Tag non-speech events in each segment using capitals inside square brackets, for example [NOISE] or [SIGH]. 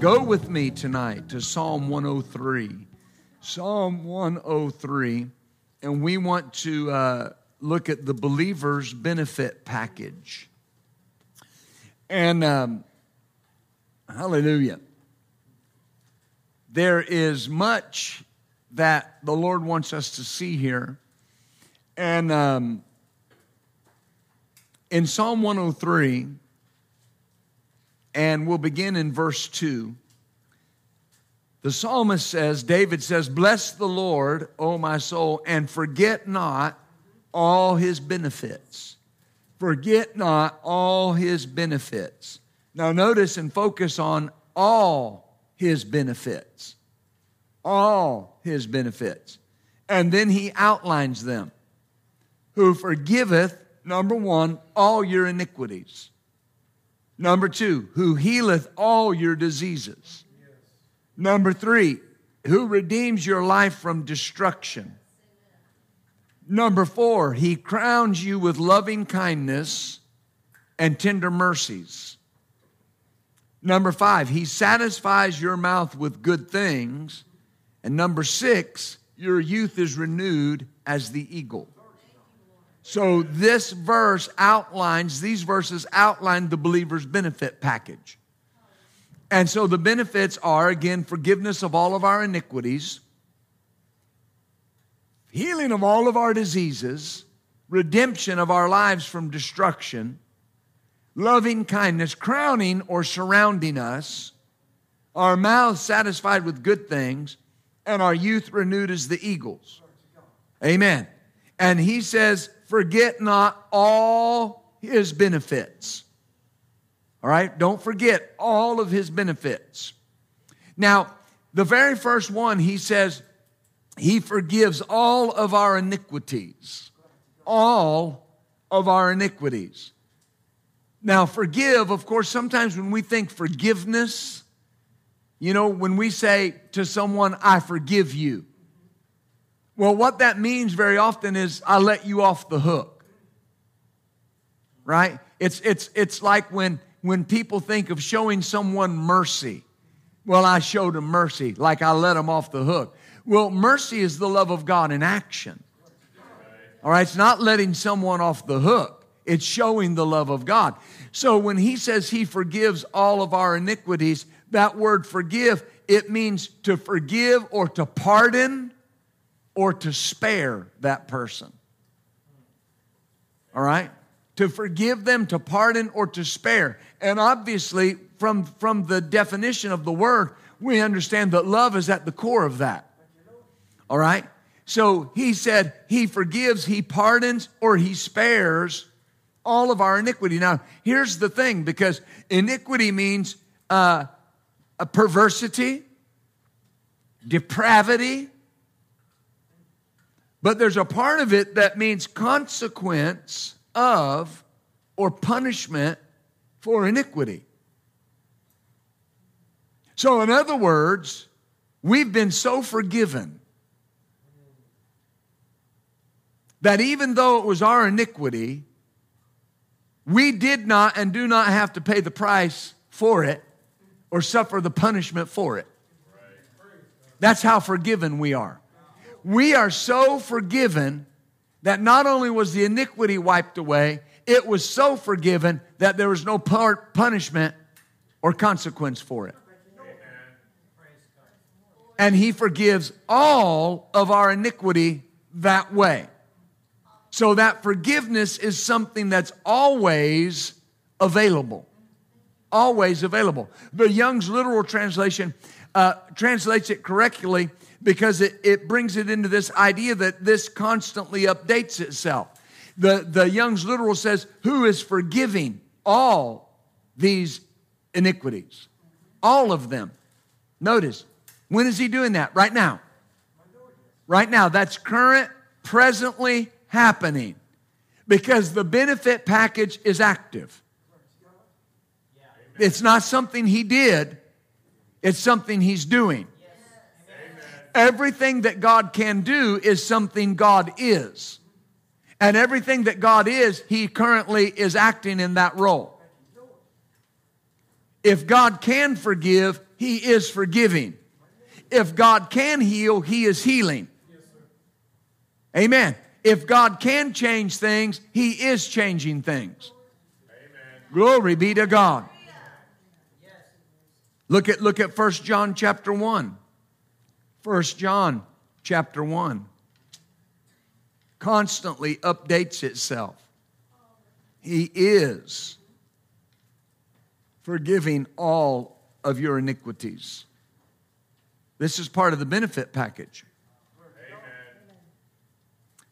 Go with me tonight to Psalm 103. Psalm 103, and we want to uh, look at the believer's benefit package. And um, hallelujah. There is much that the Lord wants us to see here. And um, in Psalm 103, and we'll begin in verse 2. The psalmist says, David says, Bless the Lord, O my soul, and forget not all his benefits. Forget not all his benefits. Now, notice and focus on all his benefits. All his benefits. And then he outlines them. Who forgiveth, number one, all your iniquities. Number two, who healeth all your diseases. Number three, who redeems your life from destruction. Number four, he crowns you with loving kindness and tender mercies. Number five, he satisfies your mouth with good things. And number six, your youth is renewed as the eagle. So this verse outlines, these verses outline the believer's benefit package. And so the benefits are, again, forgiveness of all of our iniquities, healing of all of our diseases, redemption of our lives from destruction, loving kindness, crowning or surrounding us, our mouths satisfied with good things, and our youth renewed as the eagles. Amen. And he says, forget not all his benefits. All right? Don't forget all of his benefits. Now, the very first one, he says, he forgives all of our iniquities. All of our iniquities. Now, forgive, of course, sometimes when we think forgiveness, you know, when we say to someone, I forgive you, well, what that means very often is I let you off the hook. Right? It's, it's, it's like when, when people think of showing someone mercy. Well, I showed them mercy, like I let them off the hook. Well, mercy is the love of God in action. All right, it's not letting someone off the hook, it's showing the love of God. So when he says he forgives all of our iniquities, that word forgive, it means to forgive or to pardon or to spare that person. All right? To forgive them, to pardon, or to spare. And obviously, from, from the definition of the word, we understand that love is at the core of that. All right? So he said he forgives, he pardons, or he spares all of our iniquity. Now, here's the thing because iniquity means uh, a perversity, depravity, but there's a part of it that means consequence of or punishment for iniquity. So, in other words, we've been so forgiven that even though it was our iniquity, we did not and do not have to pay the price for it or suffer the punishment for it. That's how forgiven we are we are so forgiven that not only was the iniquity wiped away, it was so forgiven that there was no punishment or consequence for it. And he forgives all of our iniquity that way. So that forgiveness is something that's always available. Always available. The Young's literal translation uh, translates it correctly because it, it brings it into this idea that this constantly updates itself. The, the Young's literal says, Who is forgiving all these iniquities? All of them. Notice, when is he doing that? Right now. Right now. That's current, presently happening because the benefit package is active. It's not something he did, it's something he's doing. Everything that God can do is something God is. And everything that God is, he currently is acting in that role. If God can forgive, he is forgiving. If God can heal, he is healing. Amen. If God can change things, he is changing things. Amen. Glory be to God. Look at look at 1 John chapter 1. 1 John chapter 1 constantly updates itself. He is forgiving all of your iniquities. This is part of the benefit package.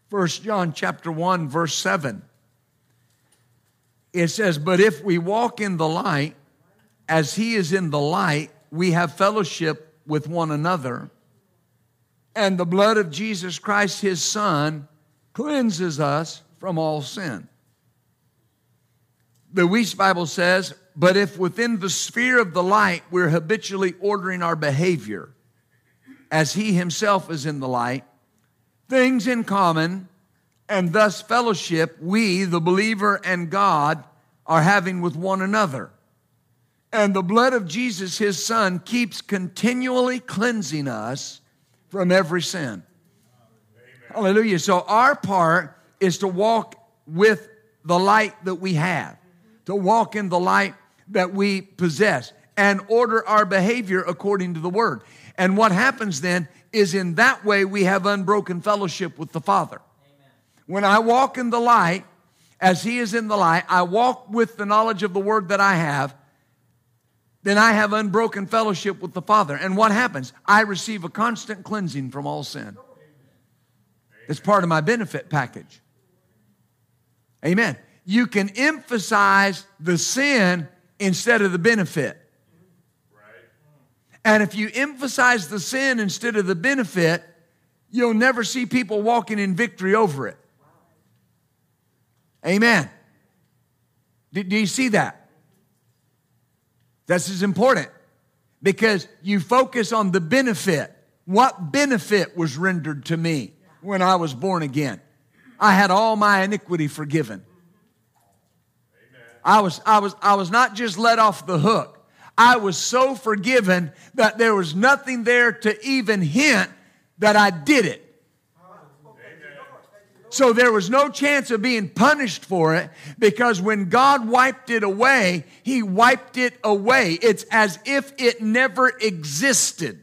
First John chapter 1 verse 7. It says, "But if we walk in the light as he is in the light, we have fellowship with one another, and the blood of Jesus Christ his son cleanses us from all sin." The Wuest Bible says, "But if within the sphere of the light we're habitually ordering our behavior as he himself is in the light, things in common, and thus fellowship we, the believer and God, are having with one another. And the blood of Jesus, his son, keeps continually cleansing us from every sin. Hallelujah. So our part is to walk with the light that we have, to walk in the light that we possess, and order our behavior according to the word. And what happens then is in that way we have unbroken fellowship with the Father. Amen. When I walk in the light, as He is in the light, I walk with the knowledge of the Word that I have, then I have unbroken fellowship with the Father. And what happens? I receive a constant cleansing from all sin. It's part of my benefit package. Amen. You can emphasize the sin instead of the benefit. And if you emphasize the sin instead of the benefit, you'll never see people walking in victory over it. Amen. Do, do you see that? This is important because you focus on the benefit. What benefit was rendered to me when I was born again? I had all my iniquity forgiven. I was, I was, I was not just let off the hook. I was so forgiven that there was nothing there to even hint that I did it. So there was no chance of being punished for it because when God wiped it away, He wiped it away. It's as if it never existed.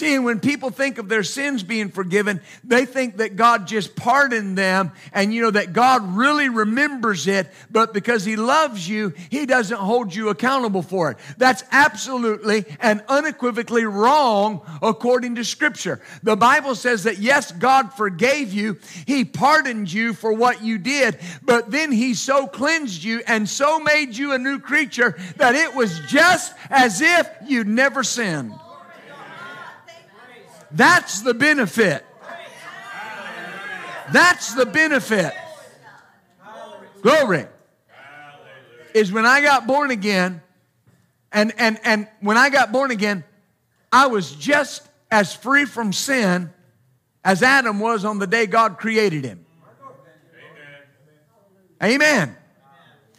See, when people think of their sins being forgiven, they think that God just pardoned them and, you know, that God really remembers it, but because He loves you, He doesn't hold you accountable for it. That's absolutely and unequivocally wrong according to Scripture. The Bible says that, yes, God forgave you, He pardoned you for what you did, but then He so cleansed you and so made you a new creature that it was just as if you'd never sinned. That's the benefit. That's the benefit. Glory. Is when I got born again, and, and, and when I got born again, I was just as free from sin as Adam was on the day God created him. Amen. Amen.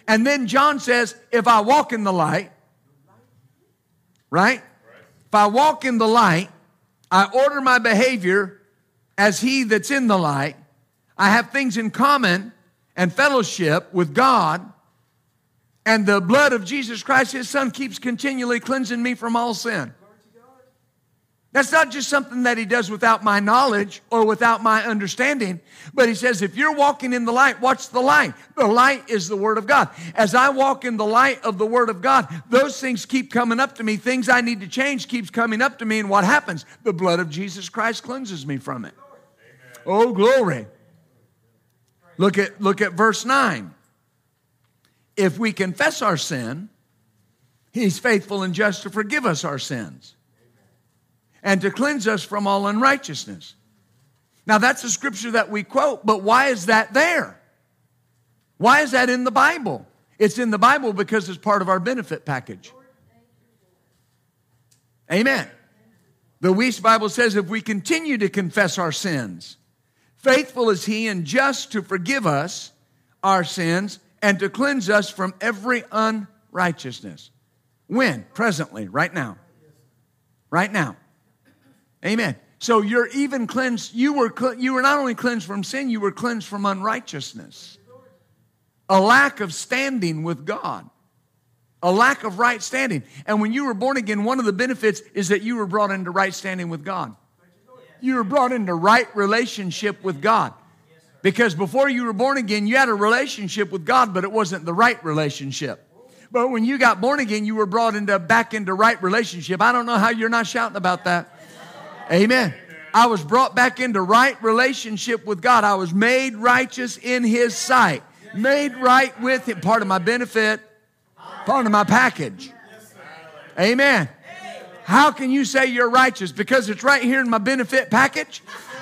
And then John says, if I walk in the light, right? If I walk in the light, I order my behavior as he that's in the light. I have things in common and fellowship with God. And the blood of Jesus Christ, his son, keeps continually cleansing me from all sin. That's not just something that he does without my knowledge or without my understanding, but he says, if you're walking in the light, watch the light. The light is the Word of God. As I walk in the light of the Word of God, those things keep coming up to me. Things I need to change keeps coming up to me. And what happens? The blood of Jesus Christ cleanses me from it. Amen. Oh, glory. Look at, look at verse 9. If we confess our sin, He's faithful and just to forgive us our sins and to cleanse us from all unrighteousness. Now, that's a scripture that we quote, but why is that there? Why is that in the Bible? It's in the Bible because it's part of our benefit package. Amen. The Wuest Bible says if we continue to confess our sins, faithful is He and just to forgive us our sins and to cleanse us from every unrighteousness. When? Presently, right now. Right now. Amen. So you're even cleansed. You were, you were not only cleansed from sin, you were cleansed from unrighteousness. A lack of standing with God. A lack of right standing. And when you were born again, one of the benefits is that you were brought into right standing with God. You were brought into right relationship with God. Because before you were born again, you had a relationship with God, but it wasn't the right relationship. But when you got born again, you were brought into back into right relationship. I don't know how you're not shouting about that. Amen. I was brought back into right relationship with God. I was made righteous in His sight, made right with Him. Part of my benefit, part of my package. Amen. How can you say you're righteous? Because it's right here in my benefit package.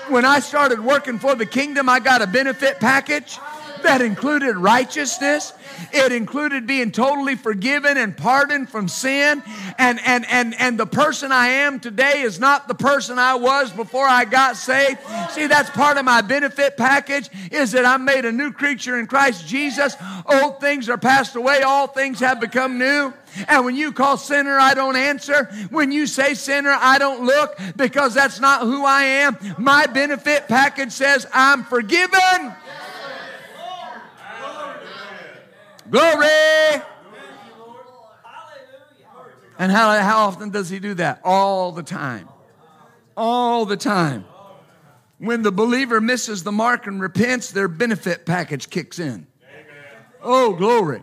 When I started working for the kingdom, I got a benefit package that included righteousness. It included being totally forgiven and pardoned from sin. And, and, and, and the person I am today is not the person I was before I got saved. See, that's part of my benefit package is that I'm made a new creature in Christ Jesus. Old things are passed away. All things have become new. And when you call sinner, I don't answer. When you say sinner, I don't look because that's not who I am. My benefit package says I'm forgiven. Glory. And how, how often does he do that? All the time. All the time. When the believer misses the mark and repents, their benefit package kicks in. Oh, glory.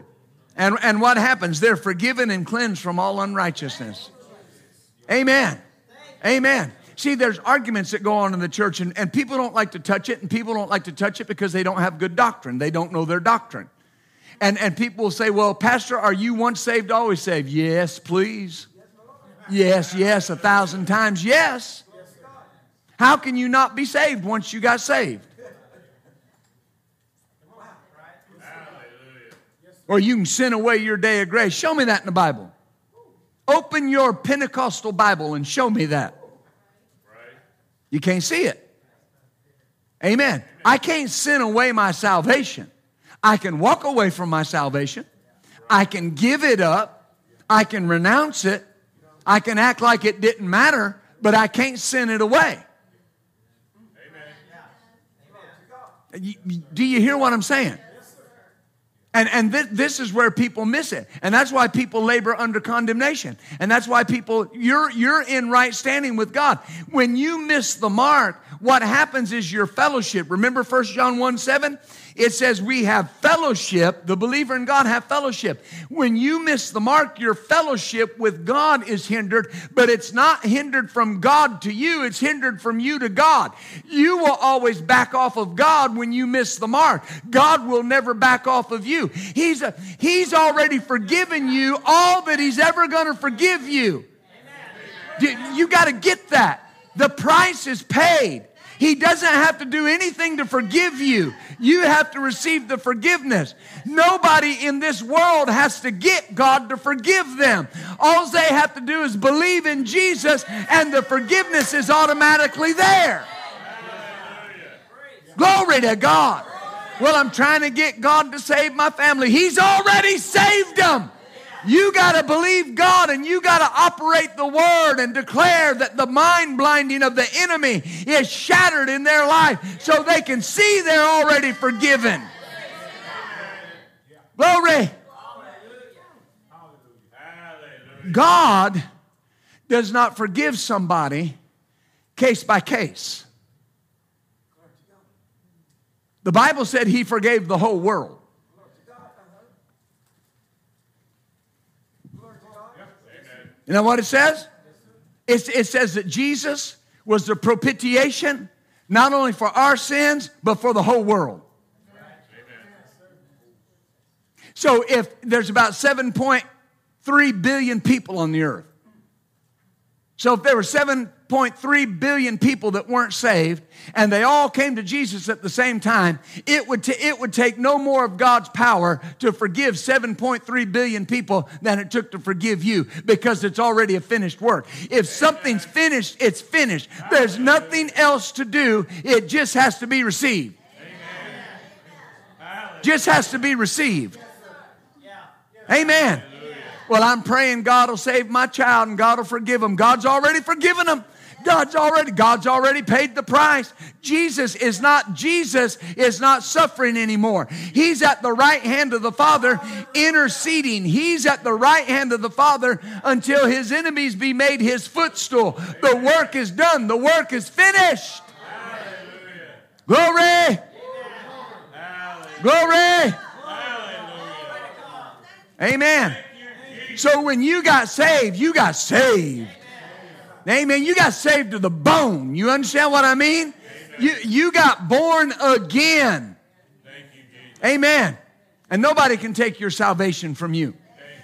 And, and what happens? They're forgiven and cleansed from all unrighteousness. Amen. Amen. See, there's arguments that go on in the church, and, and people don't like to touch it, and people don't like to touch it because they don't have good doctrine. They don't know their doctrine. And, and people will say, Well, Pastor, are you once saved, always saved? Yes, please. Yes, yes, a thousand times yes. How can you not be saved once you got saved? Or you can sin away your day of grace. Show me that in the Bible. Open your Pentecostal Bible and show me that. You can't see it. Amen. I can't sin away my salvation. I can walk away from my salvation. I can give it up. I can renounce it. I can act like it didn't matter, but I can't send it away. Do you hear what I'm saying? And, and th- this is where people miss it. And that's why people labor under condemnation. And that's why people, you're, you're in right standing with God. When you miss the mark, what happens is your fellowship. Remember 1 John 1 7? It says we have fellowship. The believer in God have fellowship. When you miss the mark, your fellowship with God is hindered, but it's not hindered from God to you. It's hindered from you to God. You will always back off of God when you miss the mark. God will never back off of you. He's, a, he's already forgiven you all that he's ever going to forgive you. You, you got to get that. The price is paid. He doesn't have to do anything to forgive you. You have to receive the forgiveness. Nobody in this world has to get God to forgive them. All they have to do is believe in Jesus, and the forgiveness is automatically there. Glory to God. Well, I'm trying to get God to save my family. He's already saved them. You got to believe God and you got to operate the word and declare that the mind blinding of the enemy is shattered in their life so they can see they're already forgiven. Glory. God does not forgive somebody case by case. The Bible said he forgave the whole world. You know what it says? It, it says that Jesus was the propitiation, not only for our sins, but for the whole world. So if there's about 7.3 billion people on the earth. So if there were 7.3 billion people that weren't saved and they all came to Jesus at the same time, it would, t- it would take no more of God's power to forgive 7.3 billion people than it took to forgive you because it's already a finished work. If something's finished, it's finished. There's nothing else to do. It just has to be received. Just has to be received. Amen. Well, I'm praying God will save my child and God will forgive him. God's already forgiven him. God's already God's already paid the price. Jesus is not Jesus is not suffering anymore. He's at the right hand of the Father interceding. He's at the right hand of the Father until his enemies be made his footstool. The work is done. The work is finished. Glory. Glory. Amen. So when you got saved, you got saved. Amen. You got saved to the bone. You understand what I mean? You, you got born again. Amen. And nobody can take your salvation from you.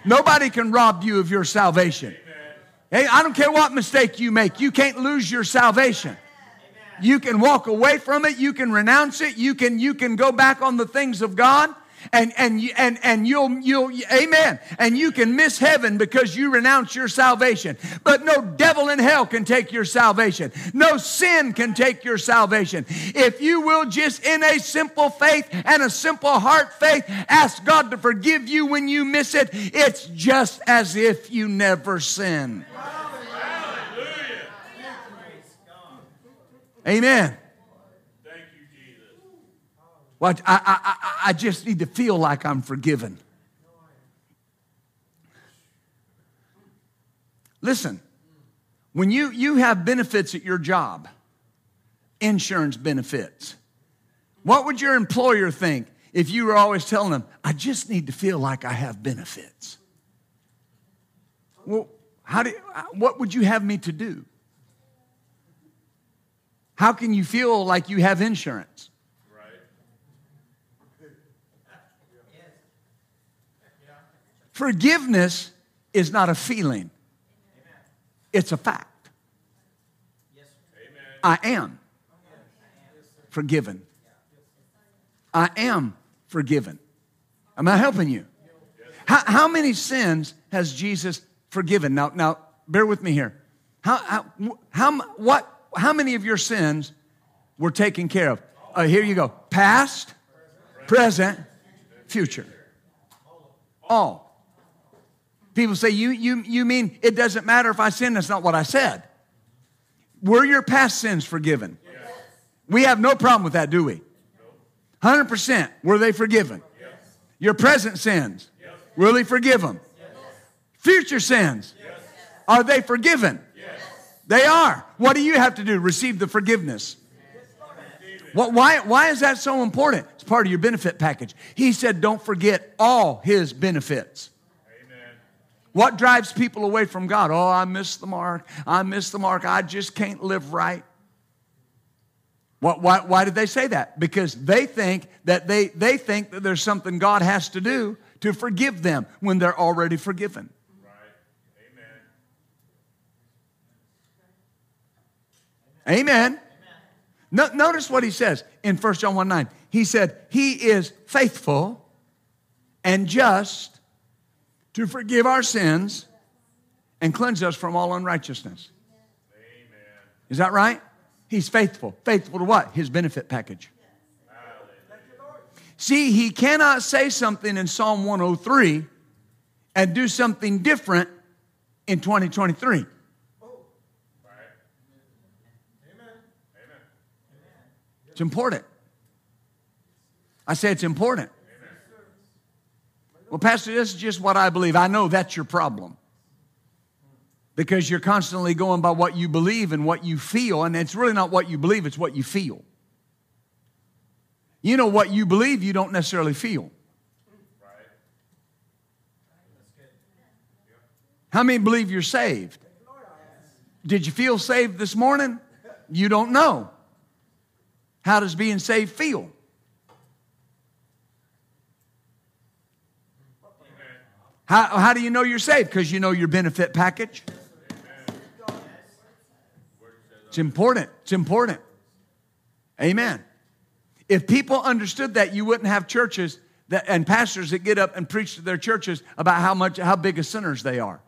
Nobody can rob you of your salvation. Hey, I don't care what mistake you make, you can't lose your salvation. You can walk away from it, you can renounce it, you can you can go back on the things of God and and and and you'll you'll amen. And you can miss heaven because you renounce your salvation. But no devil in hell can take your salvation. No sin can take your salvation. If you will just in a simple faith and a simple heart faith ask God to forgive you when you miss it. It's just as if you never sinned Hallelujah. Amen. I, I, I, I just need to feel like I'm forgiven. Listen, when you, you have benefits at your job, insurance benefits, what would your employer think if you were always telling them, I just need to feel like I have benefits? Well, how do, what would you have me to do? How can you feel like you have insurance? Forgiveness is not a feeling, it's a fact. I am forgiven. I am forgiven. Am I helping you? How, how many sins has Jesus forgiven? Now, now, bear with me here. How, how, how, what, how many of your sins were taken care of? Uh, here you go. Past, present, future. All. People say, you, you, you mean it doesn't matter if I sin? That's not what I said. Were your past sins forgiven? Yes. We have no problem with that, do we? 100%. Were they forgiven? Yes. Your present sins, yes. will he forgive them? Future sins, are they forgiven? They are. What do you have to do? Receive the forgiveness. What, why, why is that so important? It's part of your benefit package. He said, don't forget all his benefits. What drives people away from God? Oh, I missed the mark. I missed the mark. I just can't live right. What, why, why did they say that? Because they think that they, they think that there's something God has to do to forgive them when they're already forgiven. Right. Amen. Amen. No, notice what he says in 1 John 1 9. He said, He is faithful and just to forgive our sins and cleanse us from all unrighteousness. Amen. Is that right? He's faithful. Faithful to what? His benefit package. See, he cannot say something in Psalm 103 and do something different in 2023. It's important. I say it's important. Well, Pastor, this is just what I believe. I know that's your problem. Because you're constantly going by what you believe and what you feel, and it's really not what you believe, it's what you feel. You know what you believe, you don't necessarily feel. How many believe you're saved? Did you feel saved this morning? You don't know. How does being saved feel? How, how do you know you're saved? Because you know your benefit package. It's important. It's important. Amen. If people understood that, you wouldn't have churches that, and pastors that get up and preach to their churches about how much how big of sinners they are.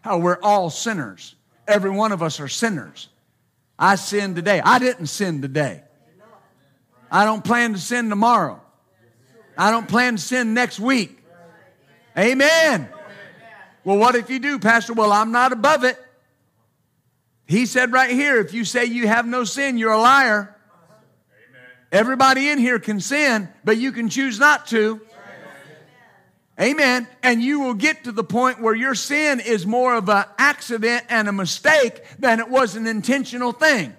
How we're all sinners. Every one of us are sinners. I sinned today. I didn't sin today. I don't plan to sin tomorrow. I don't plan to sin next week. Amen. Well, what if you do, Pastor? Well, I'm not above it. He said right here if you say you have no sin, you're a liar. Everybody in here can sin, but you can choose not to. Amen. And you will get to the point where your sin is more of an accident and a mistake than it was an intentional thing.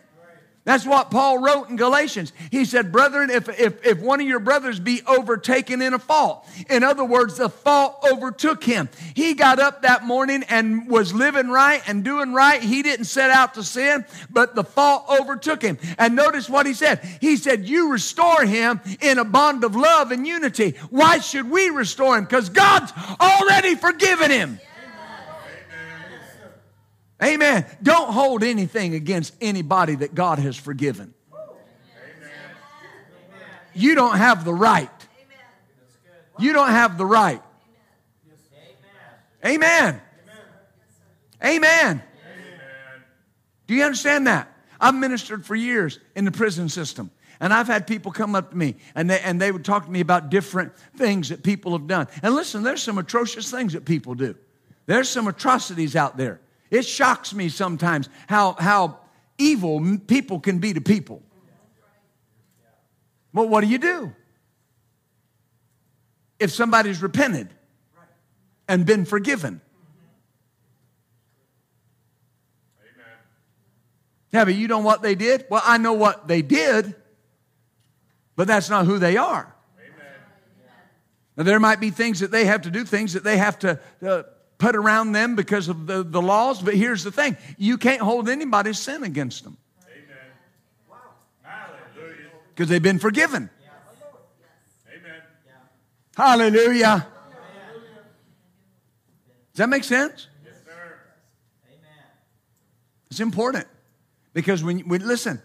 That's what Paul wrote in Galatians. He said, Brethren, if, if, if one of your brothers be overtaken in a fault, in other words, the fault overtook him. He got up that morning and was living right and doing right. He didn't set out to sin, but the fault overtook him. And notice what he said. He said, You restore him in a bond of love and unity. Why should we restore him? Because God's already forgiven him. Amen. Don't hold anything against anybody that God has forgiven. You don't have the right. You don't have the right. Amen. Amen. Do you understand that? I've ministered for years in the prison system. And I've had people come up to me and they, and they would talk to me about different things that people have done. And listen, there's some atrocious things that people do. There's some atrocities out there. It shocks me sometimes how, how evil people can be to people. Well, what do you do? If somebody's repented and been forgiven. Yeah, but you know what they did? Well, I know what they did, but that's not who they are. Now, there might be things that they have to do, things that they have to uh, put around them because of the, the laws. But here's the thing you can't hold anybody's sin against them. Hallelujah. Because they've been forgiven. Amen. Hallelujah. Does that make sense? Yes, sir. Amen. It's important because when, when listen,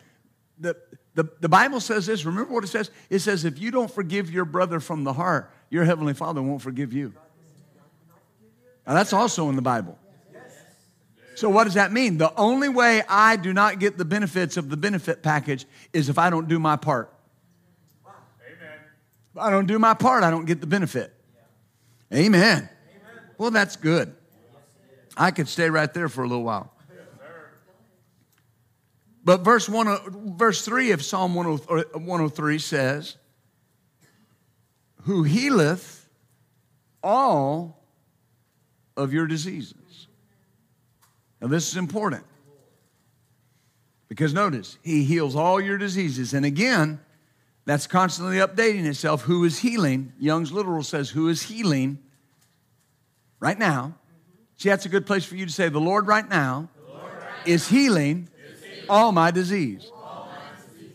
the, the, the Bible says this. Remember what it says? It says, if you don't forgive your brother from the heart, your heavenly Father won't forgive you. Now, that's also in the Bible. So, what does that mean? The only way I do not get the benefits of the benefit package is if I don't do my part. Amen. If I don't do my part, I don't get the benefit. Amen. Amen. Well, that's good. I could stay right there for a little while. But verse, one, verse 3 of Psalm 103 says, Who healeth all of your diseases. Now, this is important because notice, He heals all your diseases. And again, that's constantly updating itself. Who is healing? Young's literal says, Who is healing right now? See, that's a good place for you to say, The Lord right now, Lord right is, healing is healing all my disease. All my disease.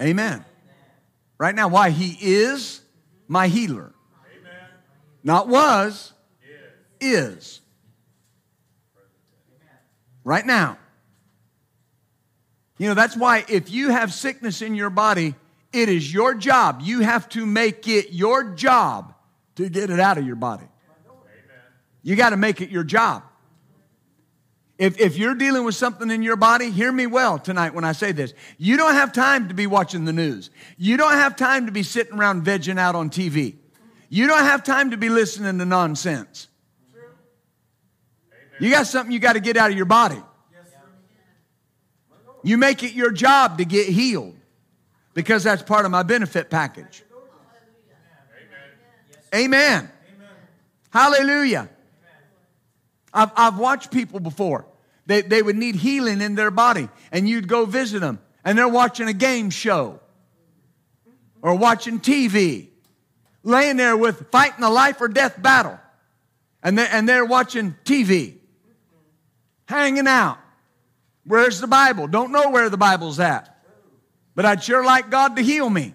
Amen. Amen. Right now, why? He is my healer. Not was, is. Right now. You know, that's why if you have sickness in your body, it is your job. You have to make it your job to get it out of your body. You got to make it your job. If, if you're dealing with something in your body, hear me well tonight when I say this. You don't have time to be watching the news. You don't have time to be sitting around vegging out on TV. You don't have time to be listening to nonsense. You got something you got to get out of your body. You make it your job to get healed because that's part of my benefit package. Amen. Hallelujah. I've, I've watched people before. They, they would need healing in their body, and you'd go visit them, and they're watching a game show or watching TV laying there with fighting a life or death battle. And they're, and they're watching TV, hanging out. Where's the Bible? Don't know where the Bible's at. But I'd sure like God to heal me.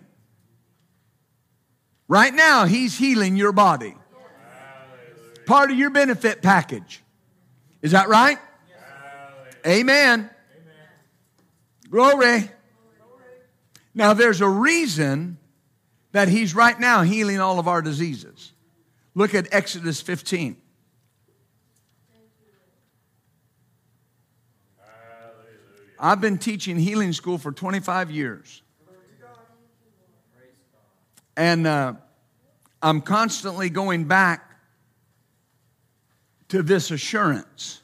Right now, He's healing your body. Part of your benefit package. Is that right? Amen. Glory. Now, there's a reason that He's right now healing all of our diseases. Look at Exodus 15. I've been teaching healing school for 25 years. And uh, I'm constantly going back to this assurance.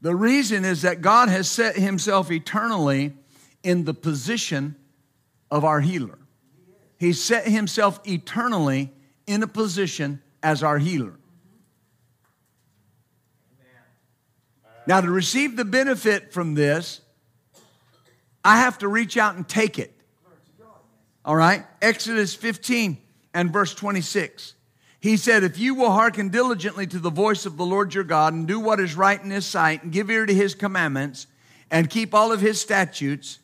The reason is that God has set himself eternally in the position of our healer. He set himself eternally in a position as our healer. Now, to receive the benefit from this, I have to reach out and take it. All right? Exodus 15 and verse 26. He said, If you will hearken diligently to the voice of the Lord your God and do what is right in his sight and give ear to his commandments and keep all of his statutes,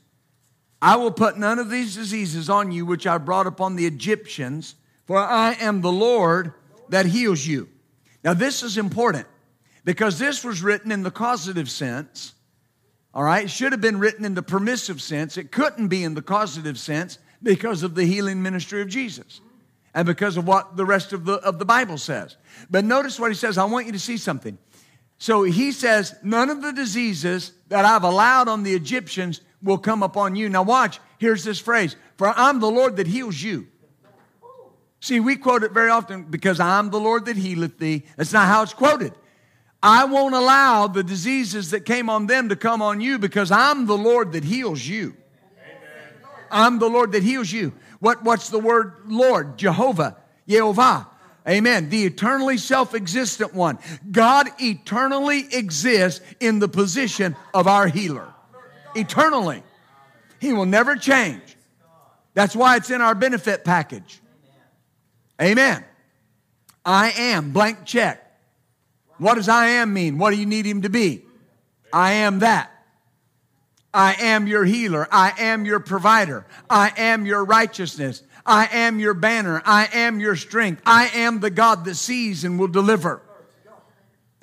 I will put none of these diseases on you which I brought upon the Egyptians, for I am the Lord that heals you. Now, this is important because this was written in the causative sense. All right, it should have been written in the permissive sense. It couldn't be in the causative sense because of the healing ministry of Jesus and because of what the rest of the, of the Bible says. But notice what he says. I want you to see something. So he says, None of the diseases that I've allowed on the Egyptians will come upon you. Now, watch. Here's this phrase For I'm the Lord that heals you. See, we quote it very often because I'm the Lord that healeth thee. That's not how it's quoted. I won't allow the diseases that came on them to come on you because I'm the Lord that heals you. I'm the Lord that heals you. What, what's the word Lord? Jehovah, Jehovah. Amen. The eternally self existent one. God eternally exists in the position of our healer. Eternally. He will never change. That's why it's in our benefit package. Amen. I am, blank check. What does I am mean? What do you need him to be? I am that. I am your healer. I am your provider. I am your righteousness. I am your banner. I am your strength. I am the God that sees and will deliver.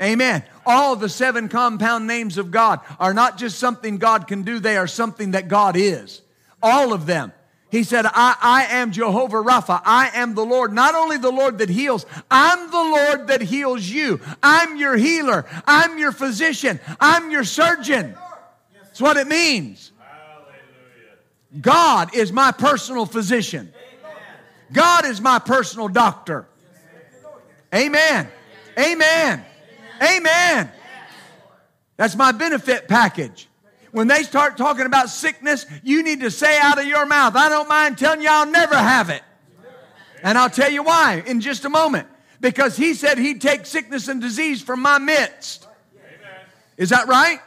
Amen. All the seven compound names of God are not just something God can do, they are something that God is. All of them. He said, I, I am Jehovah Rapha. I am the Lord, not only the Lord that heals, I'm the Lord that heals you. I'm your healer. I'm your physician. I'm your surgeon. That's what it means. God is my personal physician. God is my personal doctor. Amen. Amen. Amen. That's my benefit package. When they start talking about sickness, you need to say out of your mouth, I don't mind telling you I'll never have it. And I'll tell you why in just a moment. Because he said he'd take sickness and disease from my midst. Is that right?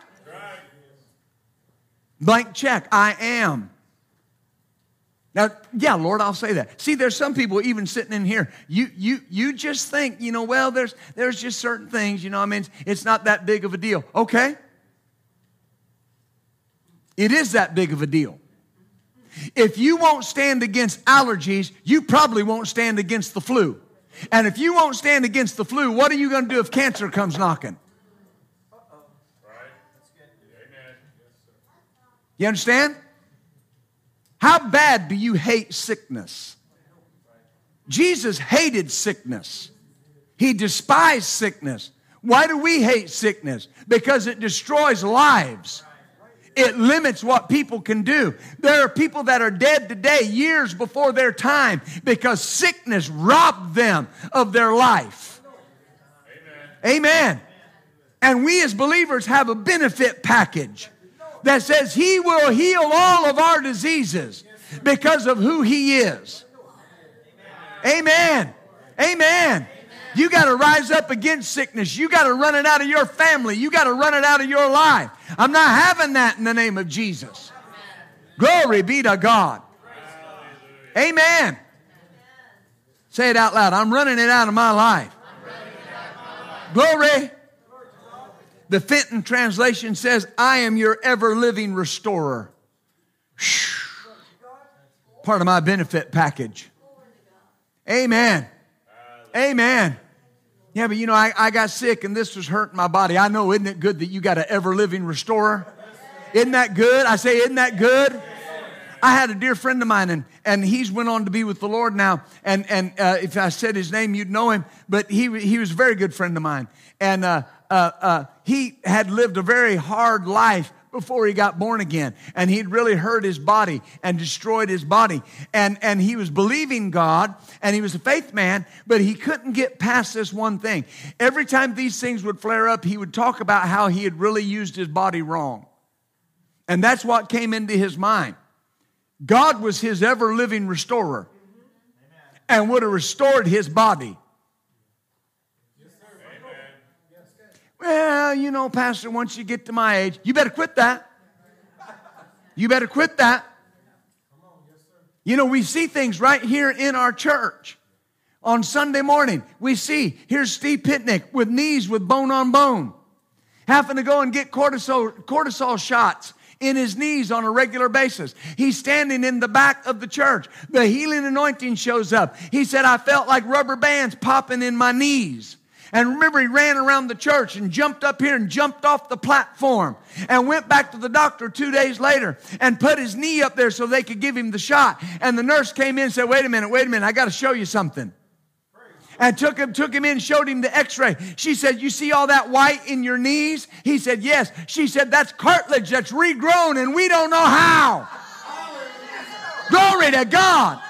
Blank check. I am. Now, yeah, Lord, I'll say that. See, there's some people even sitting in here. You, you, you just think, you know, well, there's, there's just certain things, you know, I mean, it's not that big of a deal. Okay, it is that big of a deal. If you won't stand against allergies, you probably won't stand against the flu. And if you won't stand against the flu, what are you going to do if cancer comes knocking? You understand? How bad do you hate sickness? Jesus hated sickness. He despised sickness. Why do we hate sickness? Because it destroys lives. It limits what people can do. There are people that are dead today years before their time because sickness robbed them of their life. Amen. Amen. And we as believers have a benefit package that says He will heal all of our diseases because of who He is. Amen. Amen. You got to rise up against sickness. You got to run it out of your family. You got to run it out of your life. I'm not having that in the name of Jesus. Glory be to God. Amen. Say it out loud. I'm running it out of my life. Glory. The Fenton translation says, I am your ever living restorer. Part of my benefit package. Amen. Amen. Yeah, but you know, I, I got sick and this was hurting my body. I know, isn't it good that you got an ever living restorer? Isn't that good? I say, isn't that good? I had a dear friend of mine, and, and he's went on to be with the Lord now. And, and uh, if I said his name, you'd know him. But he, he was a very good friend of mine. And uh, uh, uh he had lived a very hard life before he got born again. And he'd really hurt his body and destroyed his body. And, and he was believing God and he was a faith man, but he couldn't get past this one thing. Every time these things would flare up, he would talk about how he had really used his body wrong. And that's what came into his mind. God was his ever living restorer and would have restored his body. Well, you know, Pastor, once you get to my age, you better quit that. You better quit that. You know, we see things right here in our church. On Sunday morning, we see here's Steve Pitnick with knees with bone on bone, having to go and get cortisol, cortisol shots in his knees on a regular basis. He's standing in the back of the church. The healing anointing shows up. He said, I felt like rubber bands popping in my knees. And remember, he ran around the church and jumped up here and jumped off the platform and went back to the doctor two days later and put his knee up there so they could give him the shot. And the nurse came in and said, Wait a minute, wait a minute, I got to show you something. And took him, took him in, showed him the x ray. She said, You see all that white in your knees? He said, Yes. She said, That's cartilage that's regrown and we don't know how. Glory to God.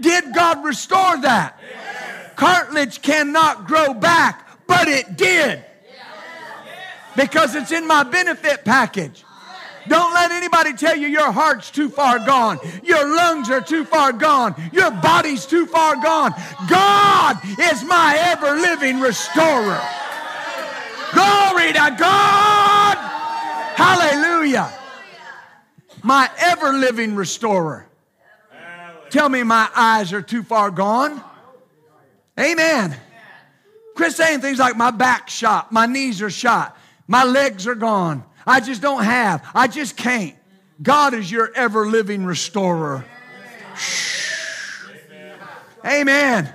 Did God restore that? Cartilage cannot grow back, but it did. Because it's in my benefit package. Don't let anybody tell you your heart's too far gone. Your lungs are too far gone. Your body's too far gone. God is my ever living restorer. Glory to God. Hallelujah. My ever living restorer. Tell me my eyes are too far gone. Amen. Quit saying things like my back shot, my knees are shot, my legs are gone. I just don't have. I just can't. God is your ever living restorer. Shh. Amen.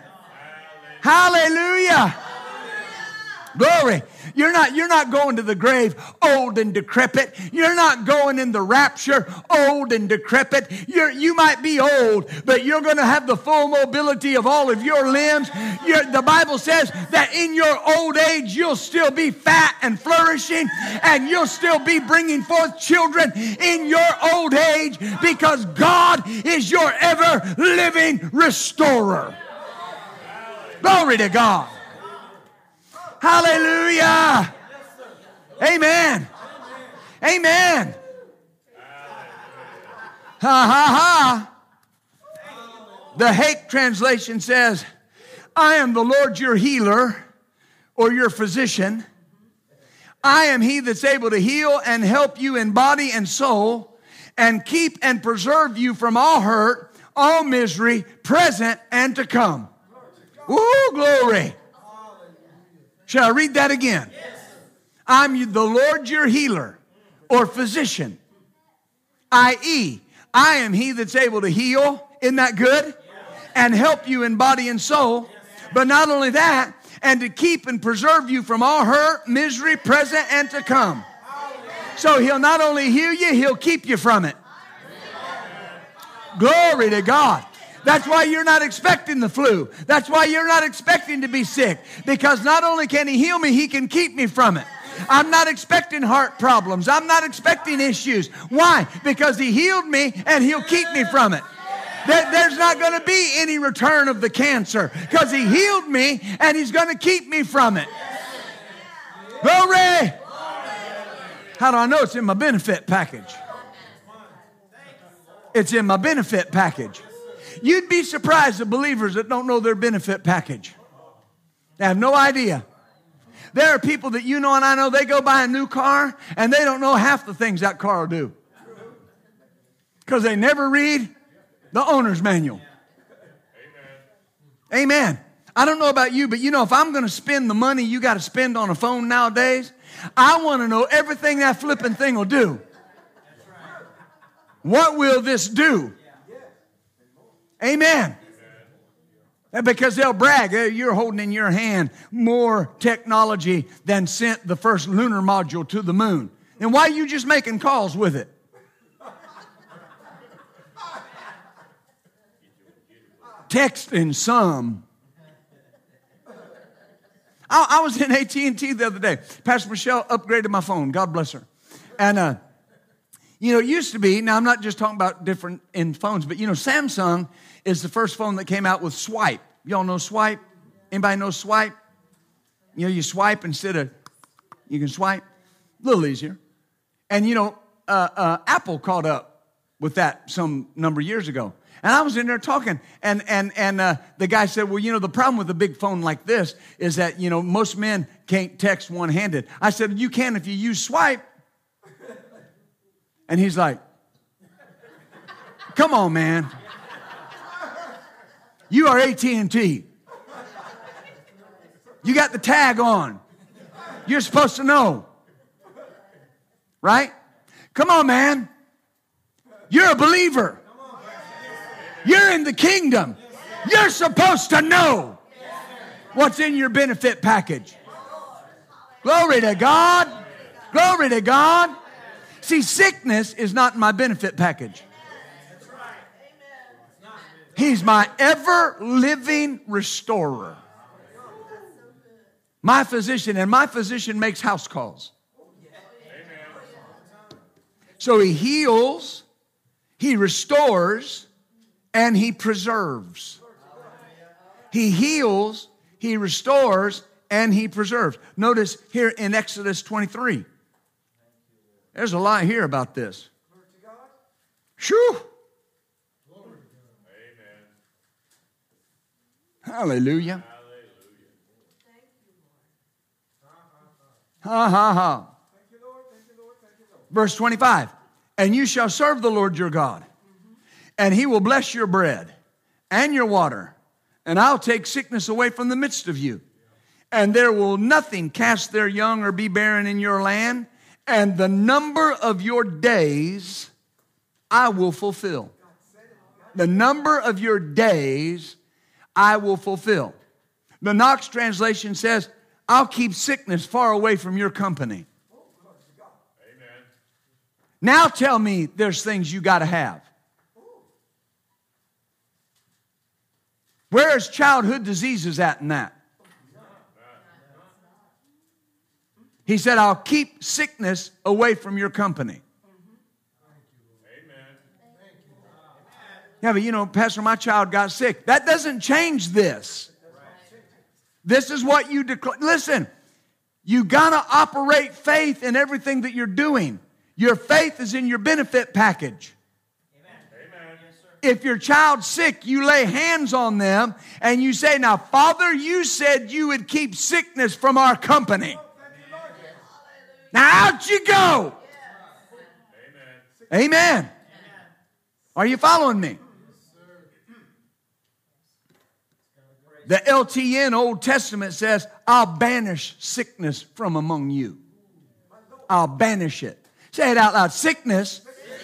Hallelujah. Glory. You're not, you're not going to the grave old and decrepit. You're not going in the rapture old and decrepit. You're, you might be old, but you're going to have the full mobility of all of your limbs. You're, the Bible says that in your old age, you'll still be fat and flourishing, and you'll still be bringing forth children in your old age because God is your ever living restorer. Glory to God. Hallelujah. Amen. Amen. Ha ha ha. The Hake translation says, I am the Lord your healer or your physician. I am he that's able to heal and help you in body and soul and keep and preserve you from all hurt, all misery, present and to come. Ooh, glory. Shall I read that again? I'm the Lord your healer or physician, i.e., I am he that's able to heal. Isn't that good? And help you in body and soul. But not only that, and to keep and preserve you from all hurt, misery, present, and to come. So he'll not only heal you, he'll keep you from it. Glory to God. That's why you're not expecting the flu. That's why you're not expecting to be sick. Because not only can He heal me, He can keep me from it. I'm not expecting heart problems. I'm not expecting issues. Why? Because He healed me and He'll keep me from it. There's not going to be any return of the cancer because He healed me and He's going to keep me from it. Glory! How do I know it's in my benefit package? It's in my benefit package. You'd be surprised at believers that don't know their benefit package. They have no idea. There are people that you know and I know, they go buy a new car and they don't know half the things that car will do. Because they never read the owner's manual. Amen. Amen. I don't know about you, but you know, if I'm going to spend the money you got to spend on a phone nowadays, I want to know everything that flipping thing will do. What will this do? Amen. Because they'll brag, you're holding in your hand more technology than sent the first lunar module to the moon. And why are you just making calls with it? Texting some. I, I was in AT&T the other day. Pastor Michelle upgraded my phone. God bless her. And, uh, you know, it used to be, now I'm not just talking about different in phones, but you know, Samsung is the first phone that came out with swipe. Y'all know swipe? Anybody know swipe? You know, you swipe instead of, you can swipe. A little easier. And you know, uh, uh, Apple caught up with that some number of years ago. And I was in there talking, and and and uh, the guy said, "Well, you know, the problem with a big phone like this is that you know most men can't text one-handed." I said, "You can if you use swipe." And he's like, "Come on, man." You are AT&T. You got the tag on. You're supposed to know. Right? Come on, man. You're a believer. You're in the kingdom. You're supposed to know what's in your benefit package. Glory to God. Glory to God. See, sickness is not in my benefit package. He's my ever living restorer. My physician, and my physician makes house calls. So he heals, he restores, and he preserves. He heals, he restores, and he preserves. Notice here in Exodus 23. There's a lot here about this. Shoo! Hallelujah. Ha ha ha. Verse 25. And you shall serve the Lord your God, and he will bless your bread and your water, and I'll take sickness away from the midst of you. And there will nothing cast their young or be barren in your land, and the number of your days I will fulfill. The number of your days I will fulfill. The Knox translation says, I'll keep sickness far away from your company. Amen. Now tell me there's things you got to have. Where is childhood diseases at in that? He said, I'll keep sickness away from your company. Yeah, but you know, Pastor, my child got sick. That doesn't change this. This is what you declare. Listen, you gotta operate faith in everything that you're doing. Your faith is in your benefit package. Amen. If your child's sick, you lay hands on them and you say, Now, Father, you said you would keep sickness from our company. Now, out you go. Amen. Amen. Are you following me? The LTN Old Testament says, I'll banish sickness from among you. I'll banish it. Say it out loud. Sickness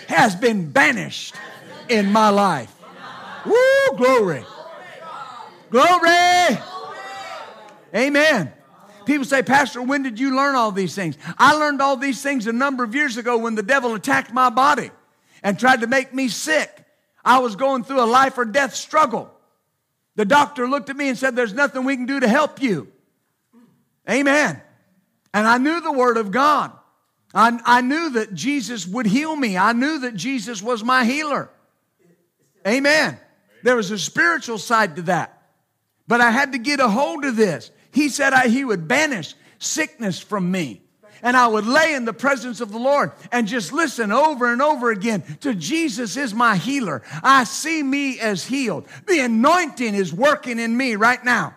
has been banished in my life. Woo, glory. Glory. Amen. People say, Pastor, when did you learn all these things? I learned all these things a number of years ago when the devil attacked my body and tried to make me sick. I was going through a life or death struggle. The doctor looked at me and said, There's nothing we can do to help you. Amen. And I knew the Word of God. I, I knew that Jesus would heal me. I knew that Jesus was my healer. Amen. There was a spiritual side to that. But I had to get a hold of this. He said I, he would banish sickness from me and I would lay in the presence of the Lord and just listen over and over again to Jesus is my healer. I see me as healed. The anointing is working in me right now.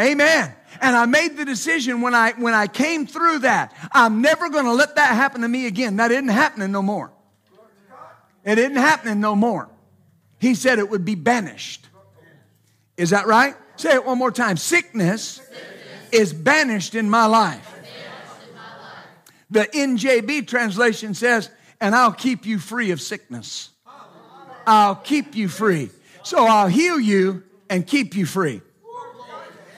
Amen. And I made the decision when I when I came through that, I'm never going to let that happen to me again. That isn't happening no more. It isn't happening no more. He said it would be banished. Is that right? Say it one more time. Sickness, Sickness. is banished in my life. The NJB translation says, and I'll keep you free of sickness. I'll keep you free. So I'll heal you and keep you free.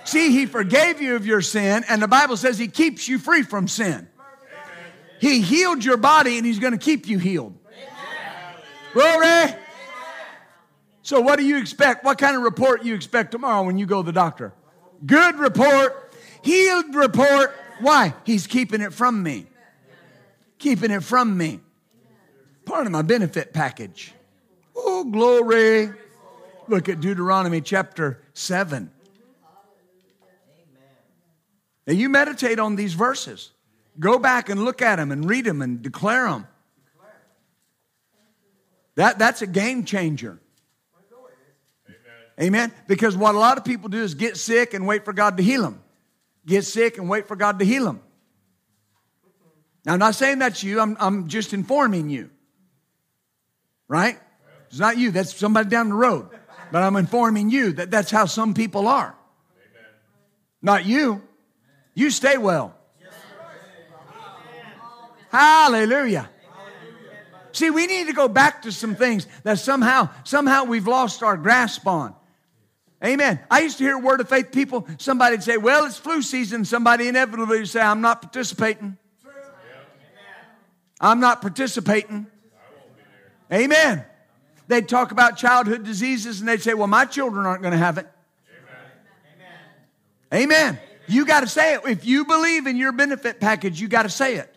See, he forgave you of your sin, and the Bible says he keeps you free from sin. He healed your body, and he's going to keep you healed. Glory. So, what do you expect? What kind of report you expect tomorrow when you go to the doctor? Good report, healed report. Why? He's keeping it from me. Keeping it from me. Part of my benefit package. Oh, glory. Look at Deuteronomy chapter 7. Now, you meditate on these verses. Go back and look at them and read them and declare them. That, that's a game changer. Amen. Because what a lot of people do is get sick and wait for God to heal them. Get sick and wait for God to heal them. Now, I'm not saying that's you, I'm, I'm just informing you. Right? It's not you, that's somebody down the road. But I'm informing you that that's how some people are. Not you. You stay well. Hallelujah. See, we need to go back to some things that somehow, somehow we've lost our grasp on. Amen. I used to hear word of faith people, somebody'd say, Well, it's flu season. Somebody inevitably would say, I'm not participating. I'm not participating. Amen. They'd talk about childhood diseases and they'd say, Well, my children aren't going to have it. Amen. Amen. You got to say it. If you believe in your benefit package, you got to say it.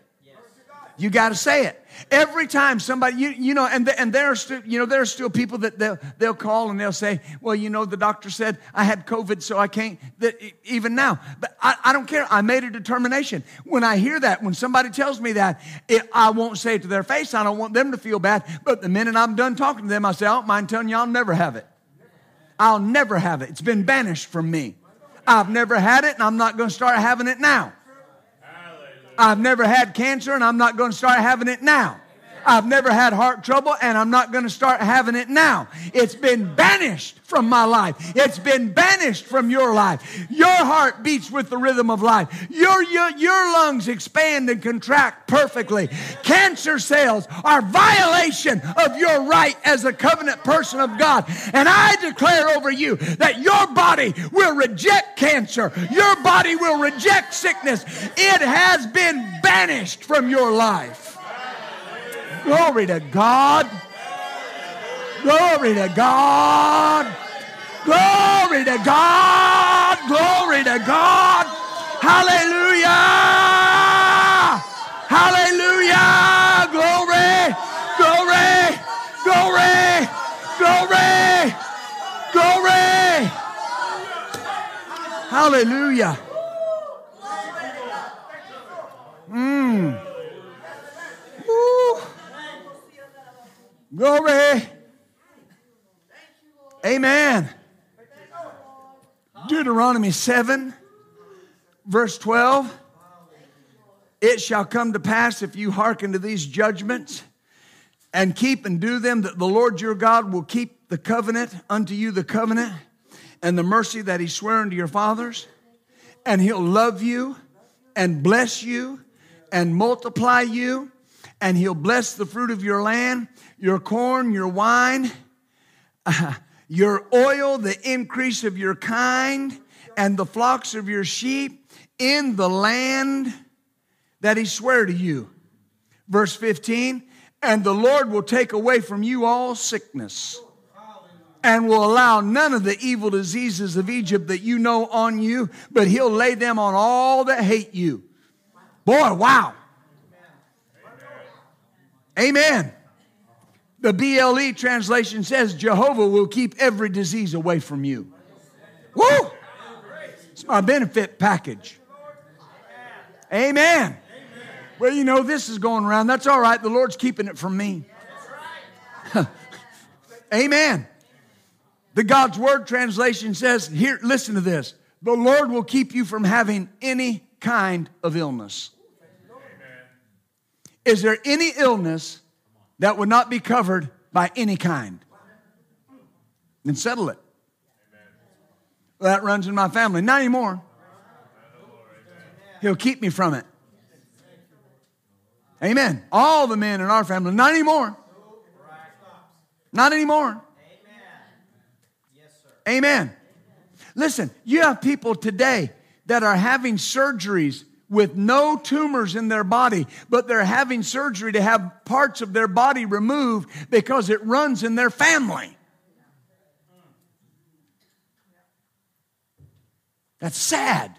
You got to say it. Every time somebody, you, you know, and, the, and there are still, you know, there are still people that they'll, they'll call and they'll say, well, you know, the doctor said I had COVID, so I can't, that, even now. But I, I don't care. I made a determination. When I hear that, when somebody tells me that, it, I won't say it to their face. I don't want them to feel bad. But the minute I'm done talking to them, I say, oh, I don't mind telling you, I'll never have it. I'll never have it. It's been banished from me. I've never had it, and I'm not going to start having it now. I've never had cancer, and I'm not going to start having it now. I've never had heart trouble and I'm not going to start having it now. It's been banished from my life. It's been banished from your life. Your heart beats with the rhythm of life. Your, your, your lungs expand and contract perfectly. Cancer cells are violation of your right as a covenant person of God. And I declare over you that your body will reject cancer. Your body will reject sickness. It has been banished from your life. Glory to God. Glory to God. Glory to God. Glory to God. Hallelujah. Hallelujah. Glory. Glory. Glory. Glory. Glory. Hallelujah. Mmm. Glory. Amen. Deuteronomy 7, verse 12. It shall come to pass if you hearken to these judgments and keep and do them, that the Lord your God will keep the covenant unto you, the covenant and the mercy that he swore unto your fathers, and he'll love you and bless you and multiply you, and he'll bless the fruit of your land your corn, your wine, uh, [LAUGHS] your oil, the increase of your kind, and the flocks of your sheep in the land that he sware to you. Verse 15, and the Lord will take away from you all sickness and will allow none of the evil diseases of Egypt that you know on you, but he'll lay them on all that hate you. Boy, wow. Amen. The BLE translation says Jehovah will keep every disease away from you. Woo! It's my benefit package. Amen. Well, you know, this is going around. That's all right. The Lord's keeping it from me. [LAUGHS] Amen. The God's Word translation says, here, listen to this. The Lord will keep you from having any kind of illness. Is there any illness that would not be covered by any kind. Then settle it. That runs in my family. Not anymore. He'll keep me from it. Amen. All the men in our family, not anymore. Not anymore. Amen. Listen, you have people today that are having surgeries with no tumors in their body, but they're having surgery to have parts of their body removed because it runs in their family. That's sad.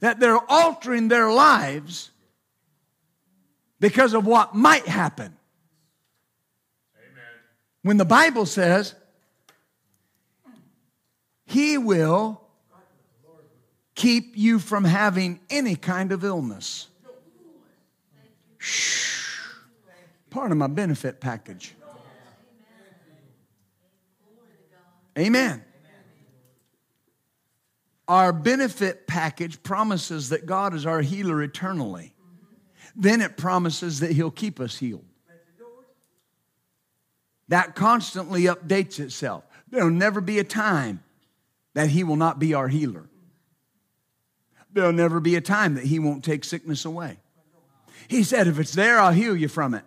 That they're altering their lives because of what might happen. When the Bible says, He will keep you from having any kind of illness. Shh. Part of my benefit package. Amen. Our benefit package promises that God is our healer eternally. Then it promises that He'll keep us healed. That constantly updates itself. There'll never be a time that He will not be our healer. There'll never be a time that He won't take sickness away. He said, If it's there, I'll heal you from it.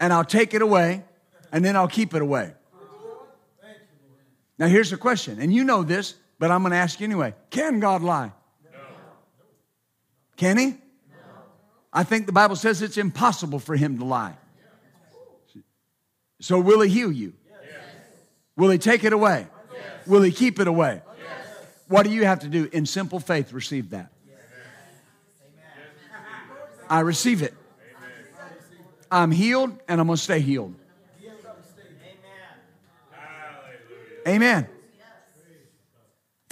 And I'll take it away, and then I'll keep it away. Now, here's the question, and you know this, but I'm going to ask you anyway Can God lie? No. Can He? No. I think the Bible says it's impossible for Him to lie. So, will He heal you? Yes. Will He take it away? Yes. Will He keep it away? What do you have to do? In simple faith, receive that. I receive it. I'm healed and I'm going to stay healed. Amen.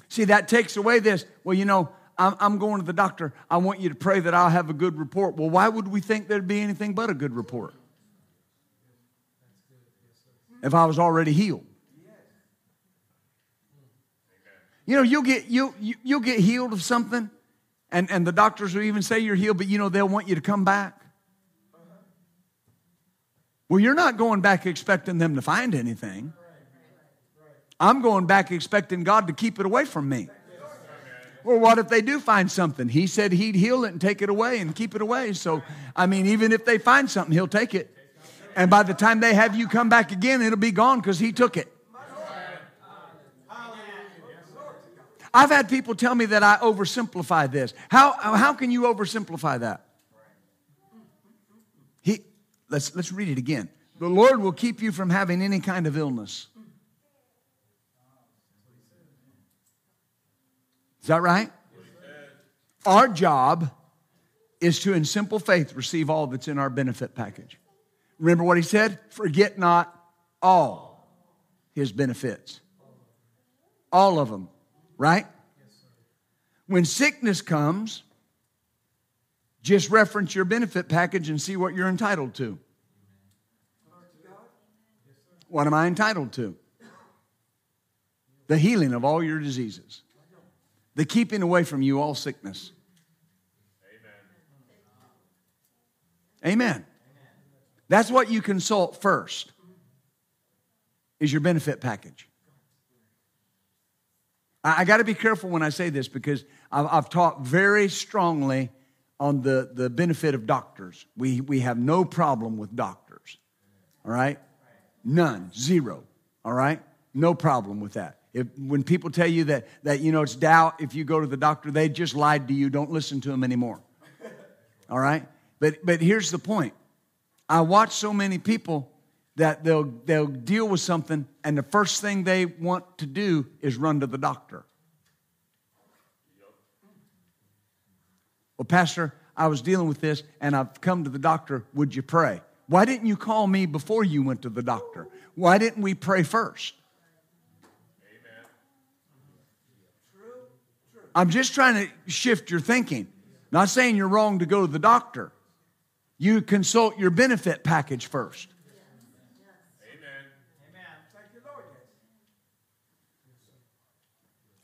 See, that takes away this. Well, you know, I'm, I'm, going to the doctor. I want you to pray that I'll have a good report. Well, why would we think there'd be anything but a good report? If I was already healed. You know, you'll get, you, you, you'll get healed of something, and, and the doctors will even say you're healed, but you know, they'll want you to come back. Well, you're not going back expecting them to find anything. I'm going back expecting God to keep it away from me. Well, what if they do find something? He said he'd heal it and take it away and keep it away. So, I mean, even if they find something, he'll take it. And by the time they have you come back again, it'll be gone because he took it. I've had people tell me that I oversimplify this. How, how can you oversimplify that? He, let's, let's read it again. The Lord will keep you from having any kind of illness. Is that right? Our job is to, in simple faith, receive all that's in our benefit package. Remember what he said? Forget not all his benefits. All of them, right? When sickness comes, just reference your benefit package and see what you're entitled to. What am I entitled to? The healing of all your diseases the keeping away from you all sickness. Amen. Amen. That's what you consult first is your benefit package. I, I got to be careful when I say this because I've, I've taught very strongly on the, the benefit of doctors. We, we have no problem with doctors. All right? None. Zero. All right? No problem with that. If, when people tell you that, that, you know, it's doubt if you go to the doctor, they just lied to you. Don't listen to them anymore. All right? But, but here's the point. I watch so many people that they'll, they'll deal with something, and the first thing they want to do is run to the doctor. Well, Pastor, I was dealing with this, and I've come to the doctor. Would you pray? Why didn't you call me before you went to the doctor? Why didn't we pray first? I'm just trying to shift your thinking. Not saying you're wrong to go to the doctor. You consult your benefit package first.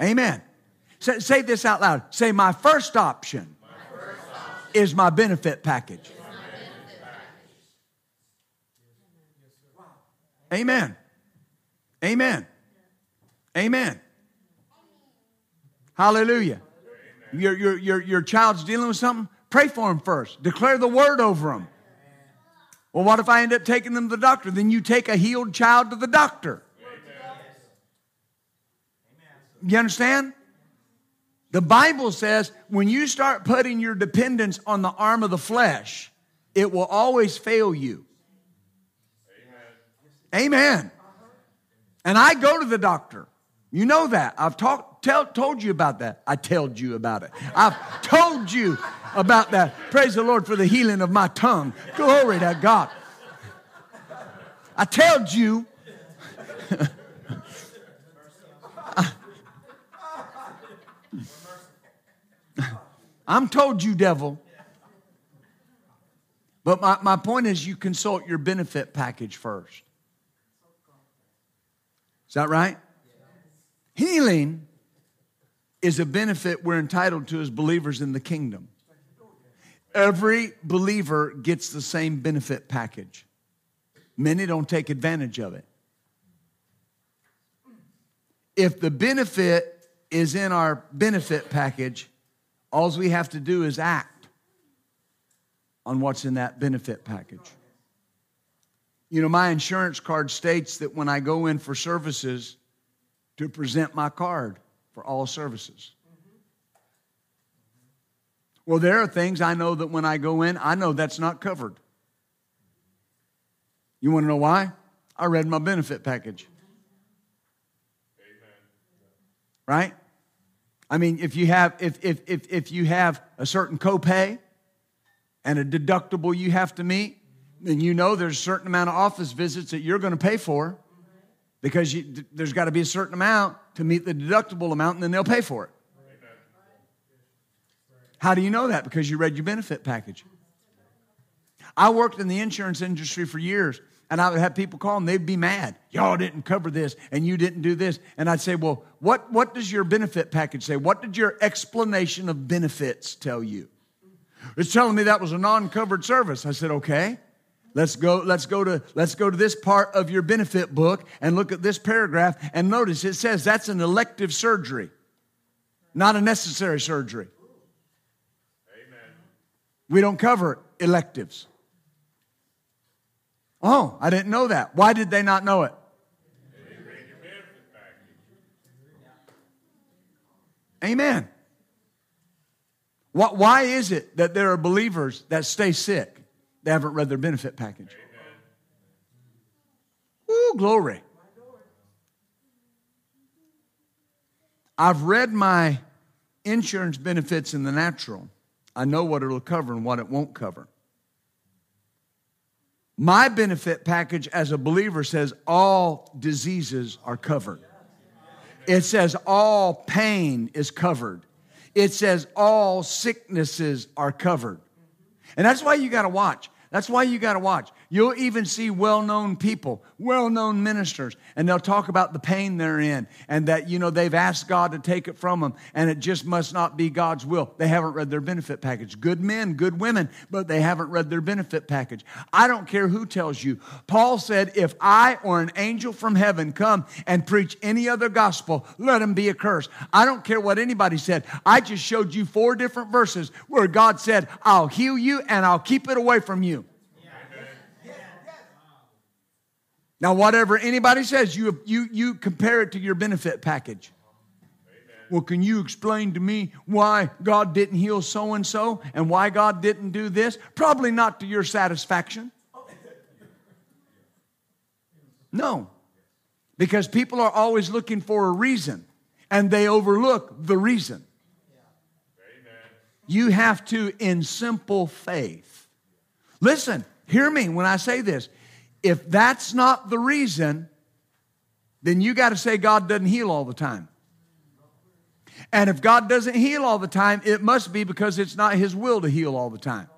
Amen. Say, say, this out loud. Say, my first option, my first option is my benefit package. My benefit package. Amen. Amen. Amen. Hallelujah. Your, your, your, your child's dealing with something, pray for them first. Declare the word over them. Well, what if I end up taking them to the doctor? Then you take a healed child to the doctor. You understand? The Bible says when you start putting your dependence on the arm of the flesh, it will always fail you. Amen. Amen. And I go to the doctor. You know that. I've talked, tell, told you about that. I told you about it. I've told you about that. Praise the Lord for the healing of my tongue. Glory to God. I told you. [LAUGHS] I'm told you, devil. But my, my point is, you consult your benefit package first. Is that right? Healing is a benefit we're entitled to as believers in the kingdom. Every believer gets the same benefit package. Many don't take advantage of it. If the benefit is in our benefit package, all we have to do is act on what's in that benefit package. You know, my insurance card states that when I go in for services, to present my card for all services. Well, there are things I know that when I go in, I know that's not covered. You want to know why? I read my benefit package. Amen. Right? I mean, if you have if if if if you have a certain copay and a deductible you have to meet, then you know there's a certain amount of office visits that you're going to pay for because you, there's got to be a certain amount to meet the deductible amount and then they'll pay for it. How do you know that? Because you read your benefit package. I worked in the insurance industry for years, and I would have people call and they'd be mad. Y'all didn't cover this, and you didn't do this. And I'd say, Well, what, what does your benefit package say? What did your explanation of benefits tell you? It's telling me that was a non covered service. I said, Okay. Let's go, let's go to let's go to this part of your benefit book and look at this paragraph and notice it says that's an elective surgery, not a necessary surgery. Amen. We don't cover electives. Oh, I didn't know that. Why did they not know it? Amen. Why is it that there are believers that stay sick? They haven't read their benefit package. Ooh, glory. I've read my insurance benefits in the natural. I know what it'll cover and what it won't cover. My benefit package as a believer says all diseases are covered. It says all pain is covered. It says all sicknesses are covered. And that's why you got to watch. That's why you got to watch. You'll even see well known people, well known ministers, and they'll talk about the pain they're in and that, you know, they've asked God to take it from them and it just must not be God's will. They haven't read their benefit package. Good men, good women, but they haven't read their benefit package. I don't care who tells you. Paul said, if I or an angel from heaven come and preach any other gospel, let him be accursed. I don't care what anybody said. I just showed you four different verses where God said, I'll heal you and I'll keep it away from you. Now, whatever anybody says, you, you, you compare it to your benefit package. Well, can you explain to me why God didn't heal so and so and why God didn't do this? Probably not to your satisfaction. No, because people are always looking for a reason and they overlook the reason. You have to, in simple faith. Listen, hear me when I say this. If that's not the reason, then you got to say God doesn't heal all the time. And if God doesn't heal all the time, it must be because it's not His will to heal all the time.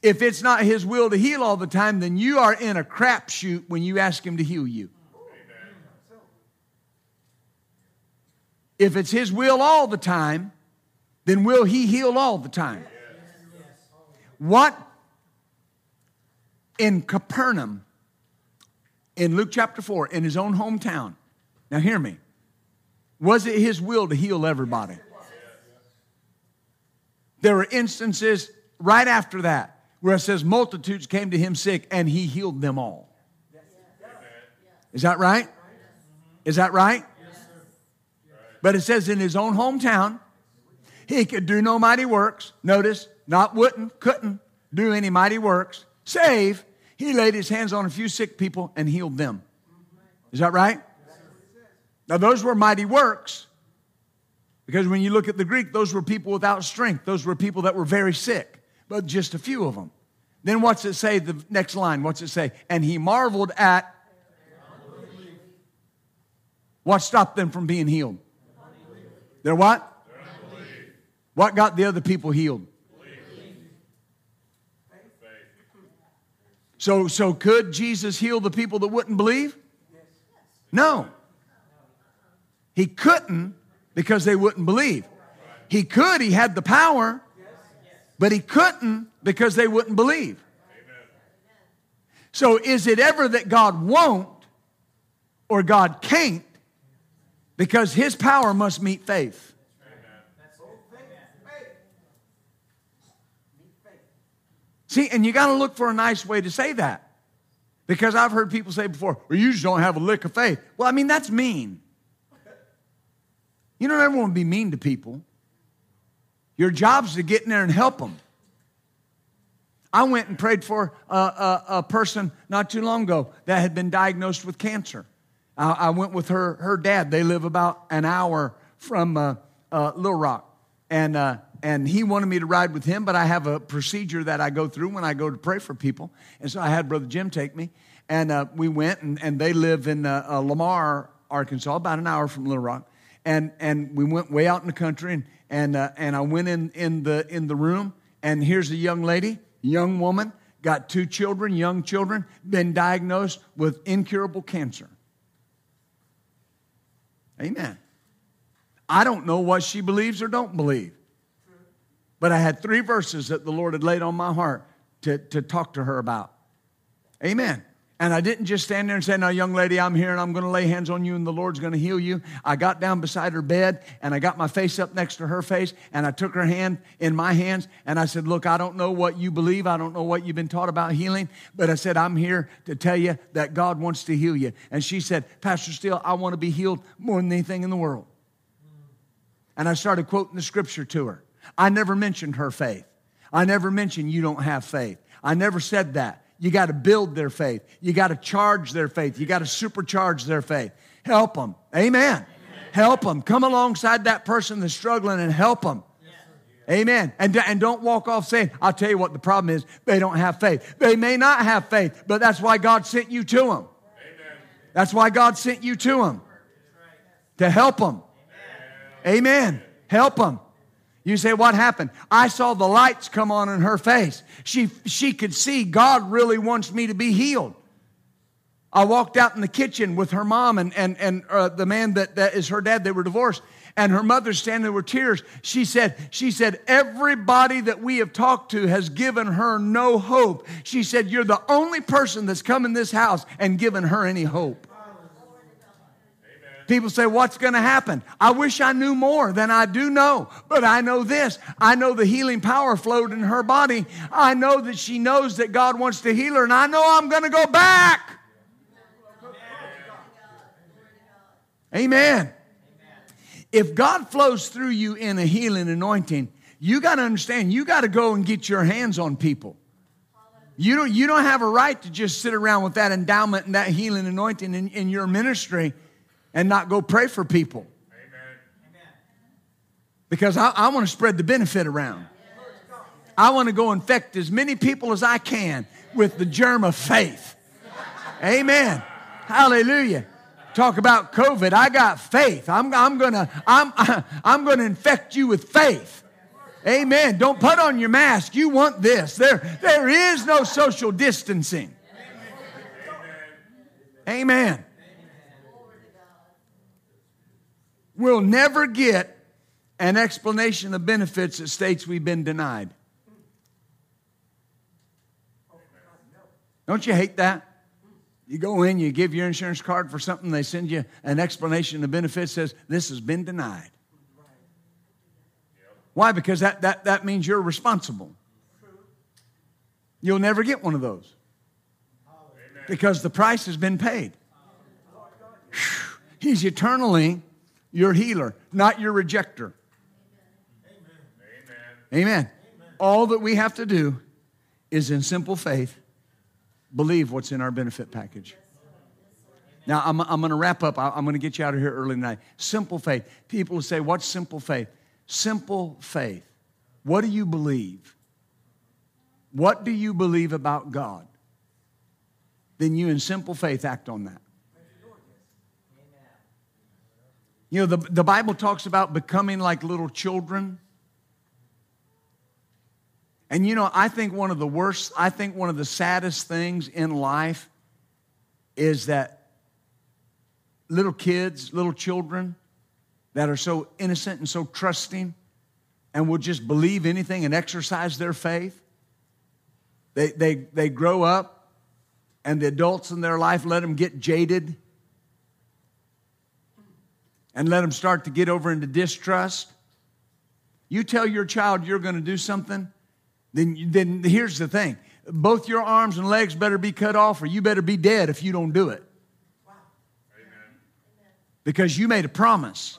If it's not His will to heal all the time, then you are in a crapshoot when you ask Him to heal you. If it's His will all the time, then will He heal all the time? What in Capernaum in Luke chapter 4 in his own hometown. Now, hear me. Was it his will to heal everybody? There were instances right after that where it says multitudes came to him sick and he healed them all. Is that right? Is that right? But it says in his own hometown, he could do no mighty works. Notice, not wouldn't, couldn't do any mighty works. Save, he laid his hands on a few sick people and healed them. Is that right? Now, those were mighty works. Because when you look at the Greek, those were people without strength. Those were people that were very sick, but just a few of them. Then what's it say? The next line, what's it say? And he marveled at what stopped them from being healed? Their what? What got the other people healed? So, so could Jesus heal the people that wouldn't believe? No. He couldn't because they wouldn't believe. He could, he had the power, but he couldn't because they wouldn't believe. So is it ever that God won't or God can't because his power must meet faith? See, and you got to look for a nice way to say that. Because I've heard people say before, well, you just don't have a lick of faith. Well, I mean, that's mean. You don't ever want to be mean to people. Your job's to get in there and help them. I went and prayed for a, a, a person not too long ago that had been diagnosed with cancer. I, I, went with her, her dad. They live about an hour from uh, uh, Little Rock. And, uh, and he wanted me to ride with him, but I have a procedure that I go through when I go to pray for people. And so I had Brother Jim take me. And uh, we went, and, and they live in uh, uh, Lamar, Arkansas, about an hour from Little Rock. And, and we went way out in the country, and, and, and I went in, in, the, in the room, and here's a young lady young woman, got two children, young children, been diagnosed with incurable cancer. Amen. I don't know what she believes or don't believe. But I had three verses that the Lord had laid on my heart to, to talk to her about. Amen. And I didn't just stand there and say, Now, young lady, I'm here and I'm going to lay hands on you and the Lord's going to heal you. I got down beside her bed and I got my face up next to her face and I took her hand in my hands and I said, Look, I don't know what you believe. I don't know what you've been taught about healing, but I said, I'm here to tell you that God wants to heal you. And she said, Pastor Steele, I want to be healed more than anything in the world. And I started quoting the scripture to her. I never mentioned her faith. I never mentioned you don't have faith. I never said that. You got to build their faith. You got to charge their faith. You got to supercharge their faith. Help them. Amen. Amen. Help them. Come alongside that person that's struggling and help them. Amen. And, and don't walk off saying, I'll tell you what the problem is. They don't have faith. They may not have faith, but that's why God sent you to them. Amen. That's why God sent you to them. To help them. Amen. Amen. Help them. You say, what happened? I saw the lights come on in her face. She, she could see God really wants me to be healed. I walked out in the kitchen with her mom and, and, and uh, the man that, that is her dad. They were divorced. And her mother standing there with tears. She said, she said, everybody that we have talked to has given her no hope. She said, you're the only person that's come in this house and given her any hope. People say, What's going to happen? I wish I knew more than I do know, but I know this. I know the healing power flowed in her body. I know that she knows that God wants to heal her, and I know I'm going to go back. Amen. If God flows through you in a healing anointing, you got to understand, you got to go and get your hands on people. You don't, you don't have a right to just sit around with that endowment and that healing anointing in, in your ministry and not go pray for people. Amen. Because I, I want to spread the benefit around. I want to go infect as many people as I can with the germ of faith. Amen. Hallelujah. Talk about COVID. I got faith. I'm, I'm gonna I'm [LAUGHS] I'm gonna infect you with faith. Amen. Don't put on your mask. You want this. There, there is no social distancing. Amen. We'll never get an explanation of benefits that states we've been denied. Don't you hate that? You go in, you give your insurance card for something, they send you an explanation of benefits says this has been denied. Why? Because that, that, that means you're responsible. You'll never get one of those because the price has been paid. He's eternally your healer, not your rejecter. Amen. Amen. All that we have to do is in simple faith believe what's in our benefit package. Now, I'm, I'm going to wrap up. I'm going to get you out of here early tonight. Simple faith. People will say, What's simple faith? Simple faith. What do you believe? What do you believe about God? Then you, in simple faith, act on that. You know, the, the Bible talks about becoming like little children. And you know, I think one of the worst, I think one of the saddest things in life is that little kids, little children that are so innocent and so trusting and will just believe anything and exercise their faith. They, they, they grow up, and the adults in their life let them get jaded and let them start to get over into distrust. You tell your child you're going to do something, then, then here's the thing both your arms and legs better be cut off, or you better be dead if you don't do it. Because you made a promise.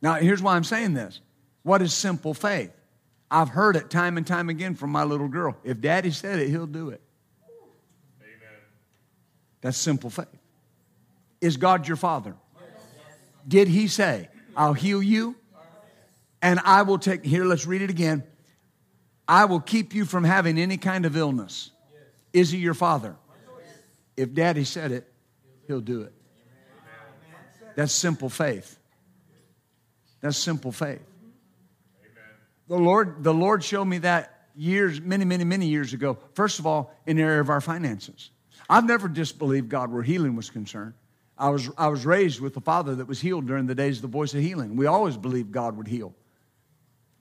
Now, here's why I'm saying this. What is simple faith? I've heard it time and time again from my little girl. If daddy said it, he'll do it. Amen. That's simple faith. Is God your father? Did he say, I'll heal you and I will take, here, let's read it again. I will keep you from having any kind of illness. Is he your father? If daddy said it, he'll do it. That's simple faith. That's simple faith. The Lord, the Lord showed me that years, many, many, many years ago. First of all, in the area of our finances. I've never disbelieved God where healing was concerned. I was, I was raised with a father that was healed during the days of the voice of healing. We always believed God would heal.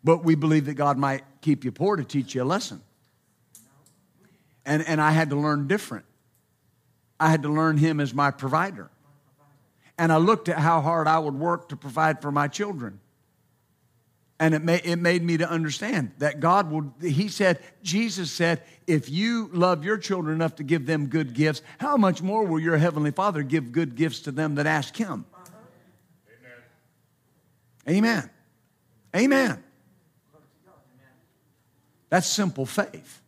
But we believed that God might keep you poor to teach you a lesson. And, and I had to learn different. I had to learn Him as my provider. And I looked at how hard I would work to provide for my children. And it, it made me to understand that God will, He said, Jesus said, if you love your children enough to give them good gifts, how much more will your Heavenly Father give good gifts to them that ask Him? Amen. Amen. Amen. That's simple faith.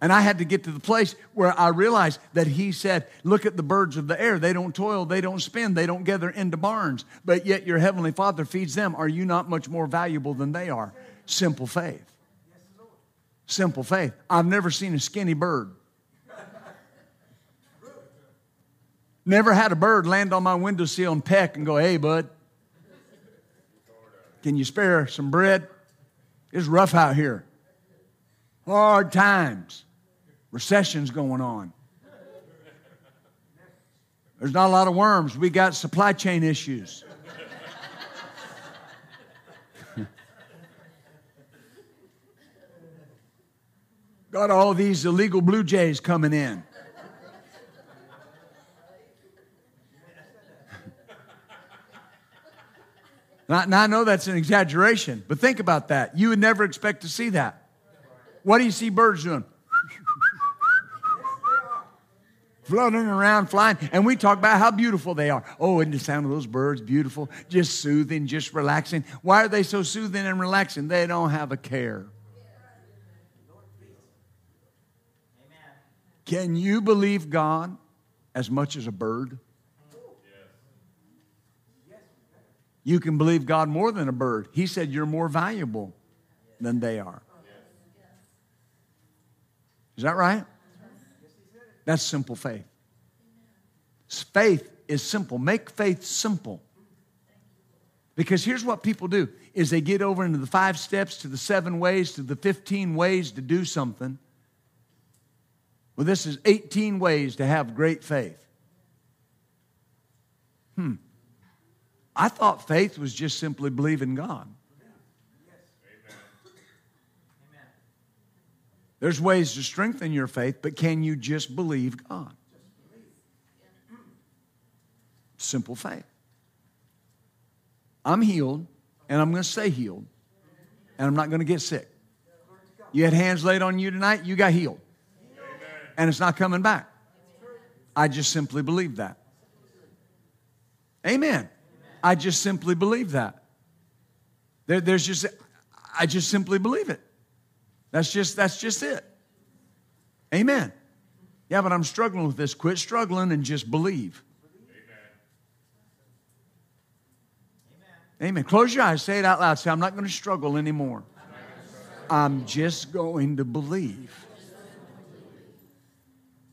And I had to get to the place where I realized that he said, Look at the birds of the air. They don't toil, they don't spin, they don't gather into barns, but yet your heavenly Father feeds them. Are you not much more valuable than they are? Simple faith. Simple faith. I've never seen a skinny bird. Never had a bird land on my windowsill and peck and go, Hey, bud, can you spare some bread? It's rough out here. Hard times. Recession's going on. There's not a lot of worms. We got supply chain issues. [LAUGHS] got all these illegal blue jays coming in. [LAUGHS] now, I know that's an exaggeration, but think about that. You would never expect to see that. What do you see birds doing? Floating around, flying, and we talk about how beautiful they are. Oh, and the sound of those birds beautiful, just soothing, just relaxing. Why are they so soothing and relaxing? They don't have a care. Can you believe God as much as a bird? You can believe God more than a bird. He said you're more valuable than they are. Is that right? That's simple faith. Faith is simple. Make faith simple. Because here's what people do is they get over into the five steps to the seven ways to the 15 ways to do something. Well, this is 18 ways to have great faith. Hmm. I thought faith was just simply believing God. There's ways to strengthen your faith, but can you just believe God? Simple faith. I'm healed, and I'm going to stay healed, and I'm not going to get sick. You had hands laid on you tonight, you got healed. And it's not coming back. I just simply believe that. Amen. I just simply believe that. There, there's just, I just simply believe it. That's just, that's just it. Amen. Yeah, but I'm struggling with this. Quit struggling and just believe. Amen. Amen. Close your eyes. Say it out loud. Say, I'm not going to struggle anymore. I'm just going to believe.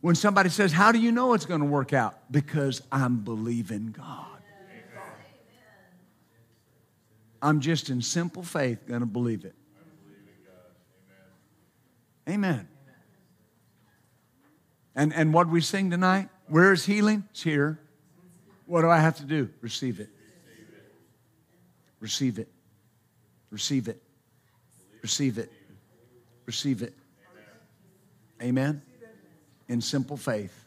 When somebody says, How do you know it's going to work out? Because I'm believing God. I'm just in simple faith going to believe it. Amen. And, and what we sing tonight, where is healing? It's here. What do I have to do? Receive it. Receive it. Receive it. Receive it. Receive it. Amen. In simple faith.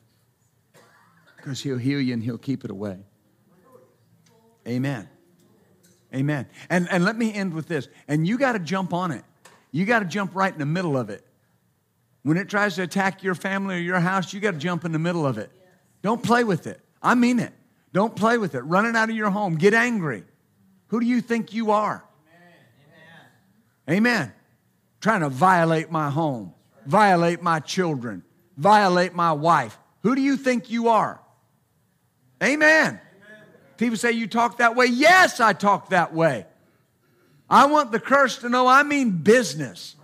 Because he'll heal you and he'll keep it away. Amen. Amen. And, and let me end with this. And you got to jump on it. You got to jump right in the middle of it. When it tries to attack your family or your house, you got to jump in the middle of it. Don't play with it. I mean it. Don't play with it. Run it out of your home. Get angry. Who do you think you are? Amen. Amen. Trying to violate my home, violate my children, violate my wife. Who do you think you are? Amen. People say, You talk that way? Yes, I talk that way. I want the curse to know I mean business.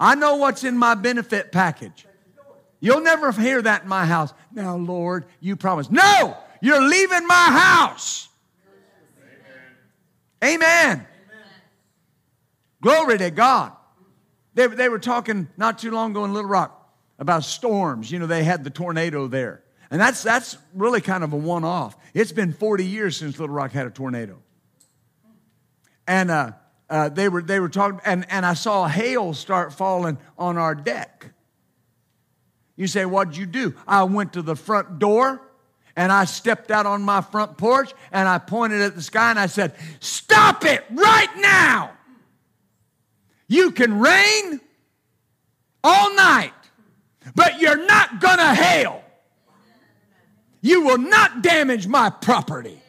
I know what's in my benefit package. You'll never hear that in my house. Now, Lord, you promised. No, you're leaving my house. Amen. Amen. Glory to God. They, they were talking not too long ago in Little Rock about storms. You know, they had the tornado there. And that's, that's really kind of a one off. It's been 40 years since Little Rock had a tornado. And uh, uh, they, were, they were talking, and, and I saw hail start falling on our deck. You say, What'd you do? I went to the front door and I stepped out on my front porch and I pointed at the sky and I said, Stop it right now! You can rain all night, but you're not gonna hail. You will not damage my property.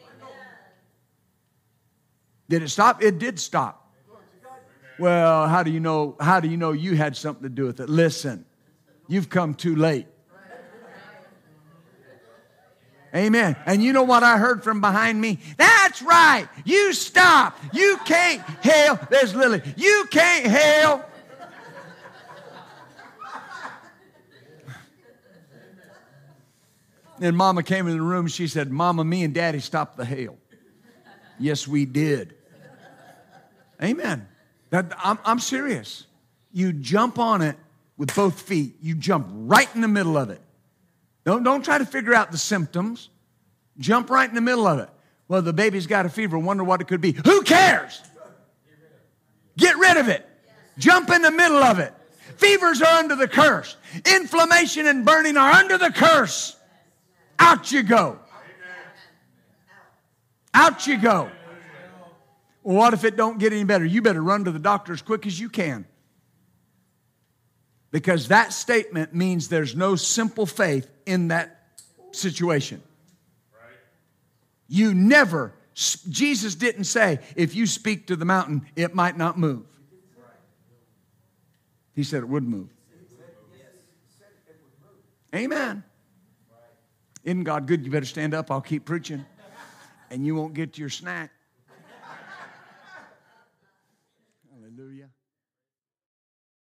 Did it stop? It did stop. Well, how do you know? How do you know you had something to do with it? Listen, you've come too late. Amen. And you know what I heard from behind me? That's right. You stop. You can't hail. There's Lily. You can't hail. And mama came in the room. She said, Mama, me and daddy stopped the hail. yes, we did. Amen. That, I'm, I'm serious. You jump on it with both feet, you jump right in the middle of it. Don't, don't try to figure out the symptoms. Jump right in the middle of it. Well, the baby's got a fever, wonder what it could be. Who cares? Get rid of it. Jump in the middle of it. Fevers are under the curse. Inflammation and burning are under the curse. Out you go. Out you go. Well, what if it don't get any better? You better run to the doctor as quick as you can. Because that statement means there's no simple faith in that situation. You never, Jesus didn't say, if you speak to the mountain, it might not move. He said it would move. Amen. Isn't God good? You better stand up. I'll keep preaching. And you won't get your snack.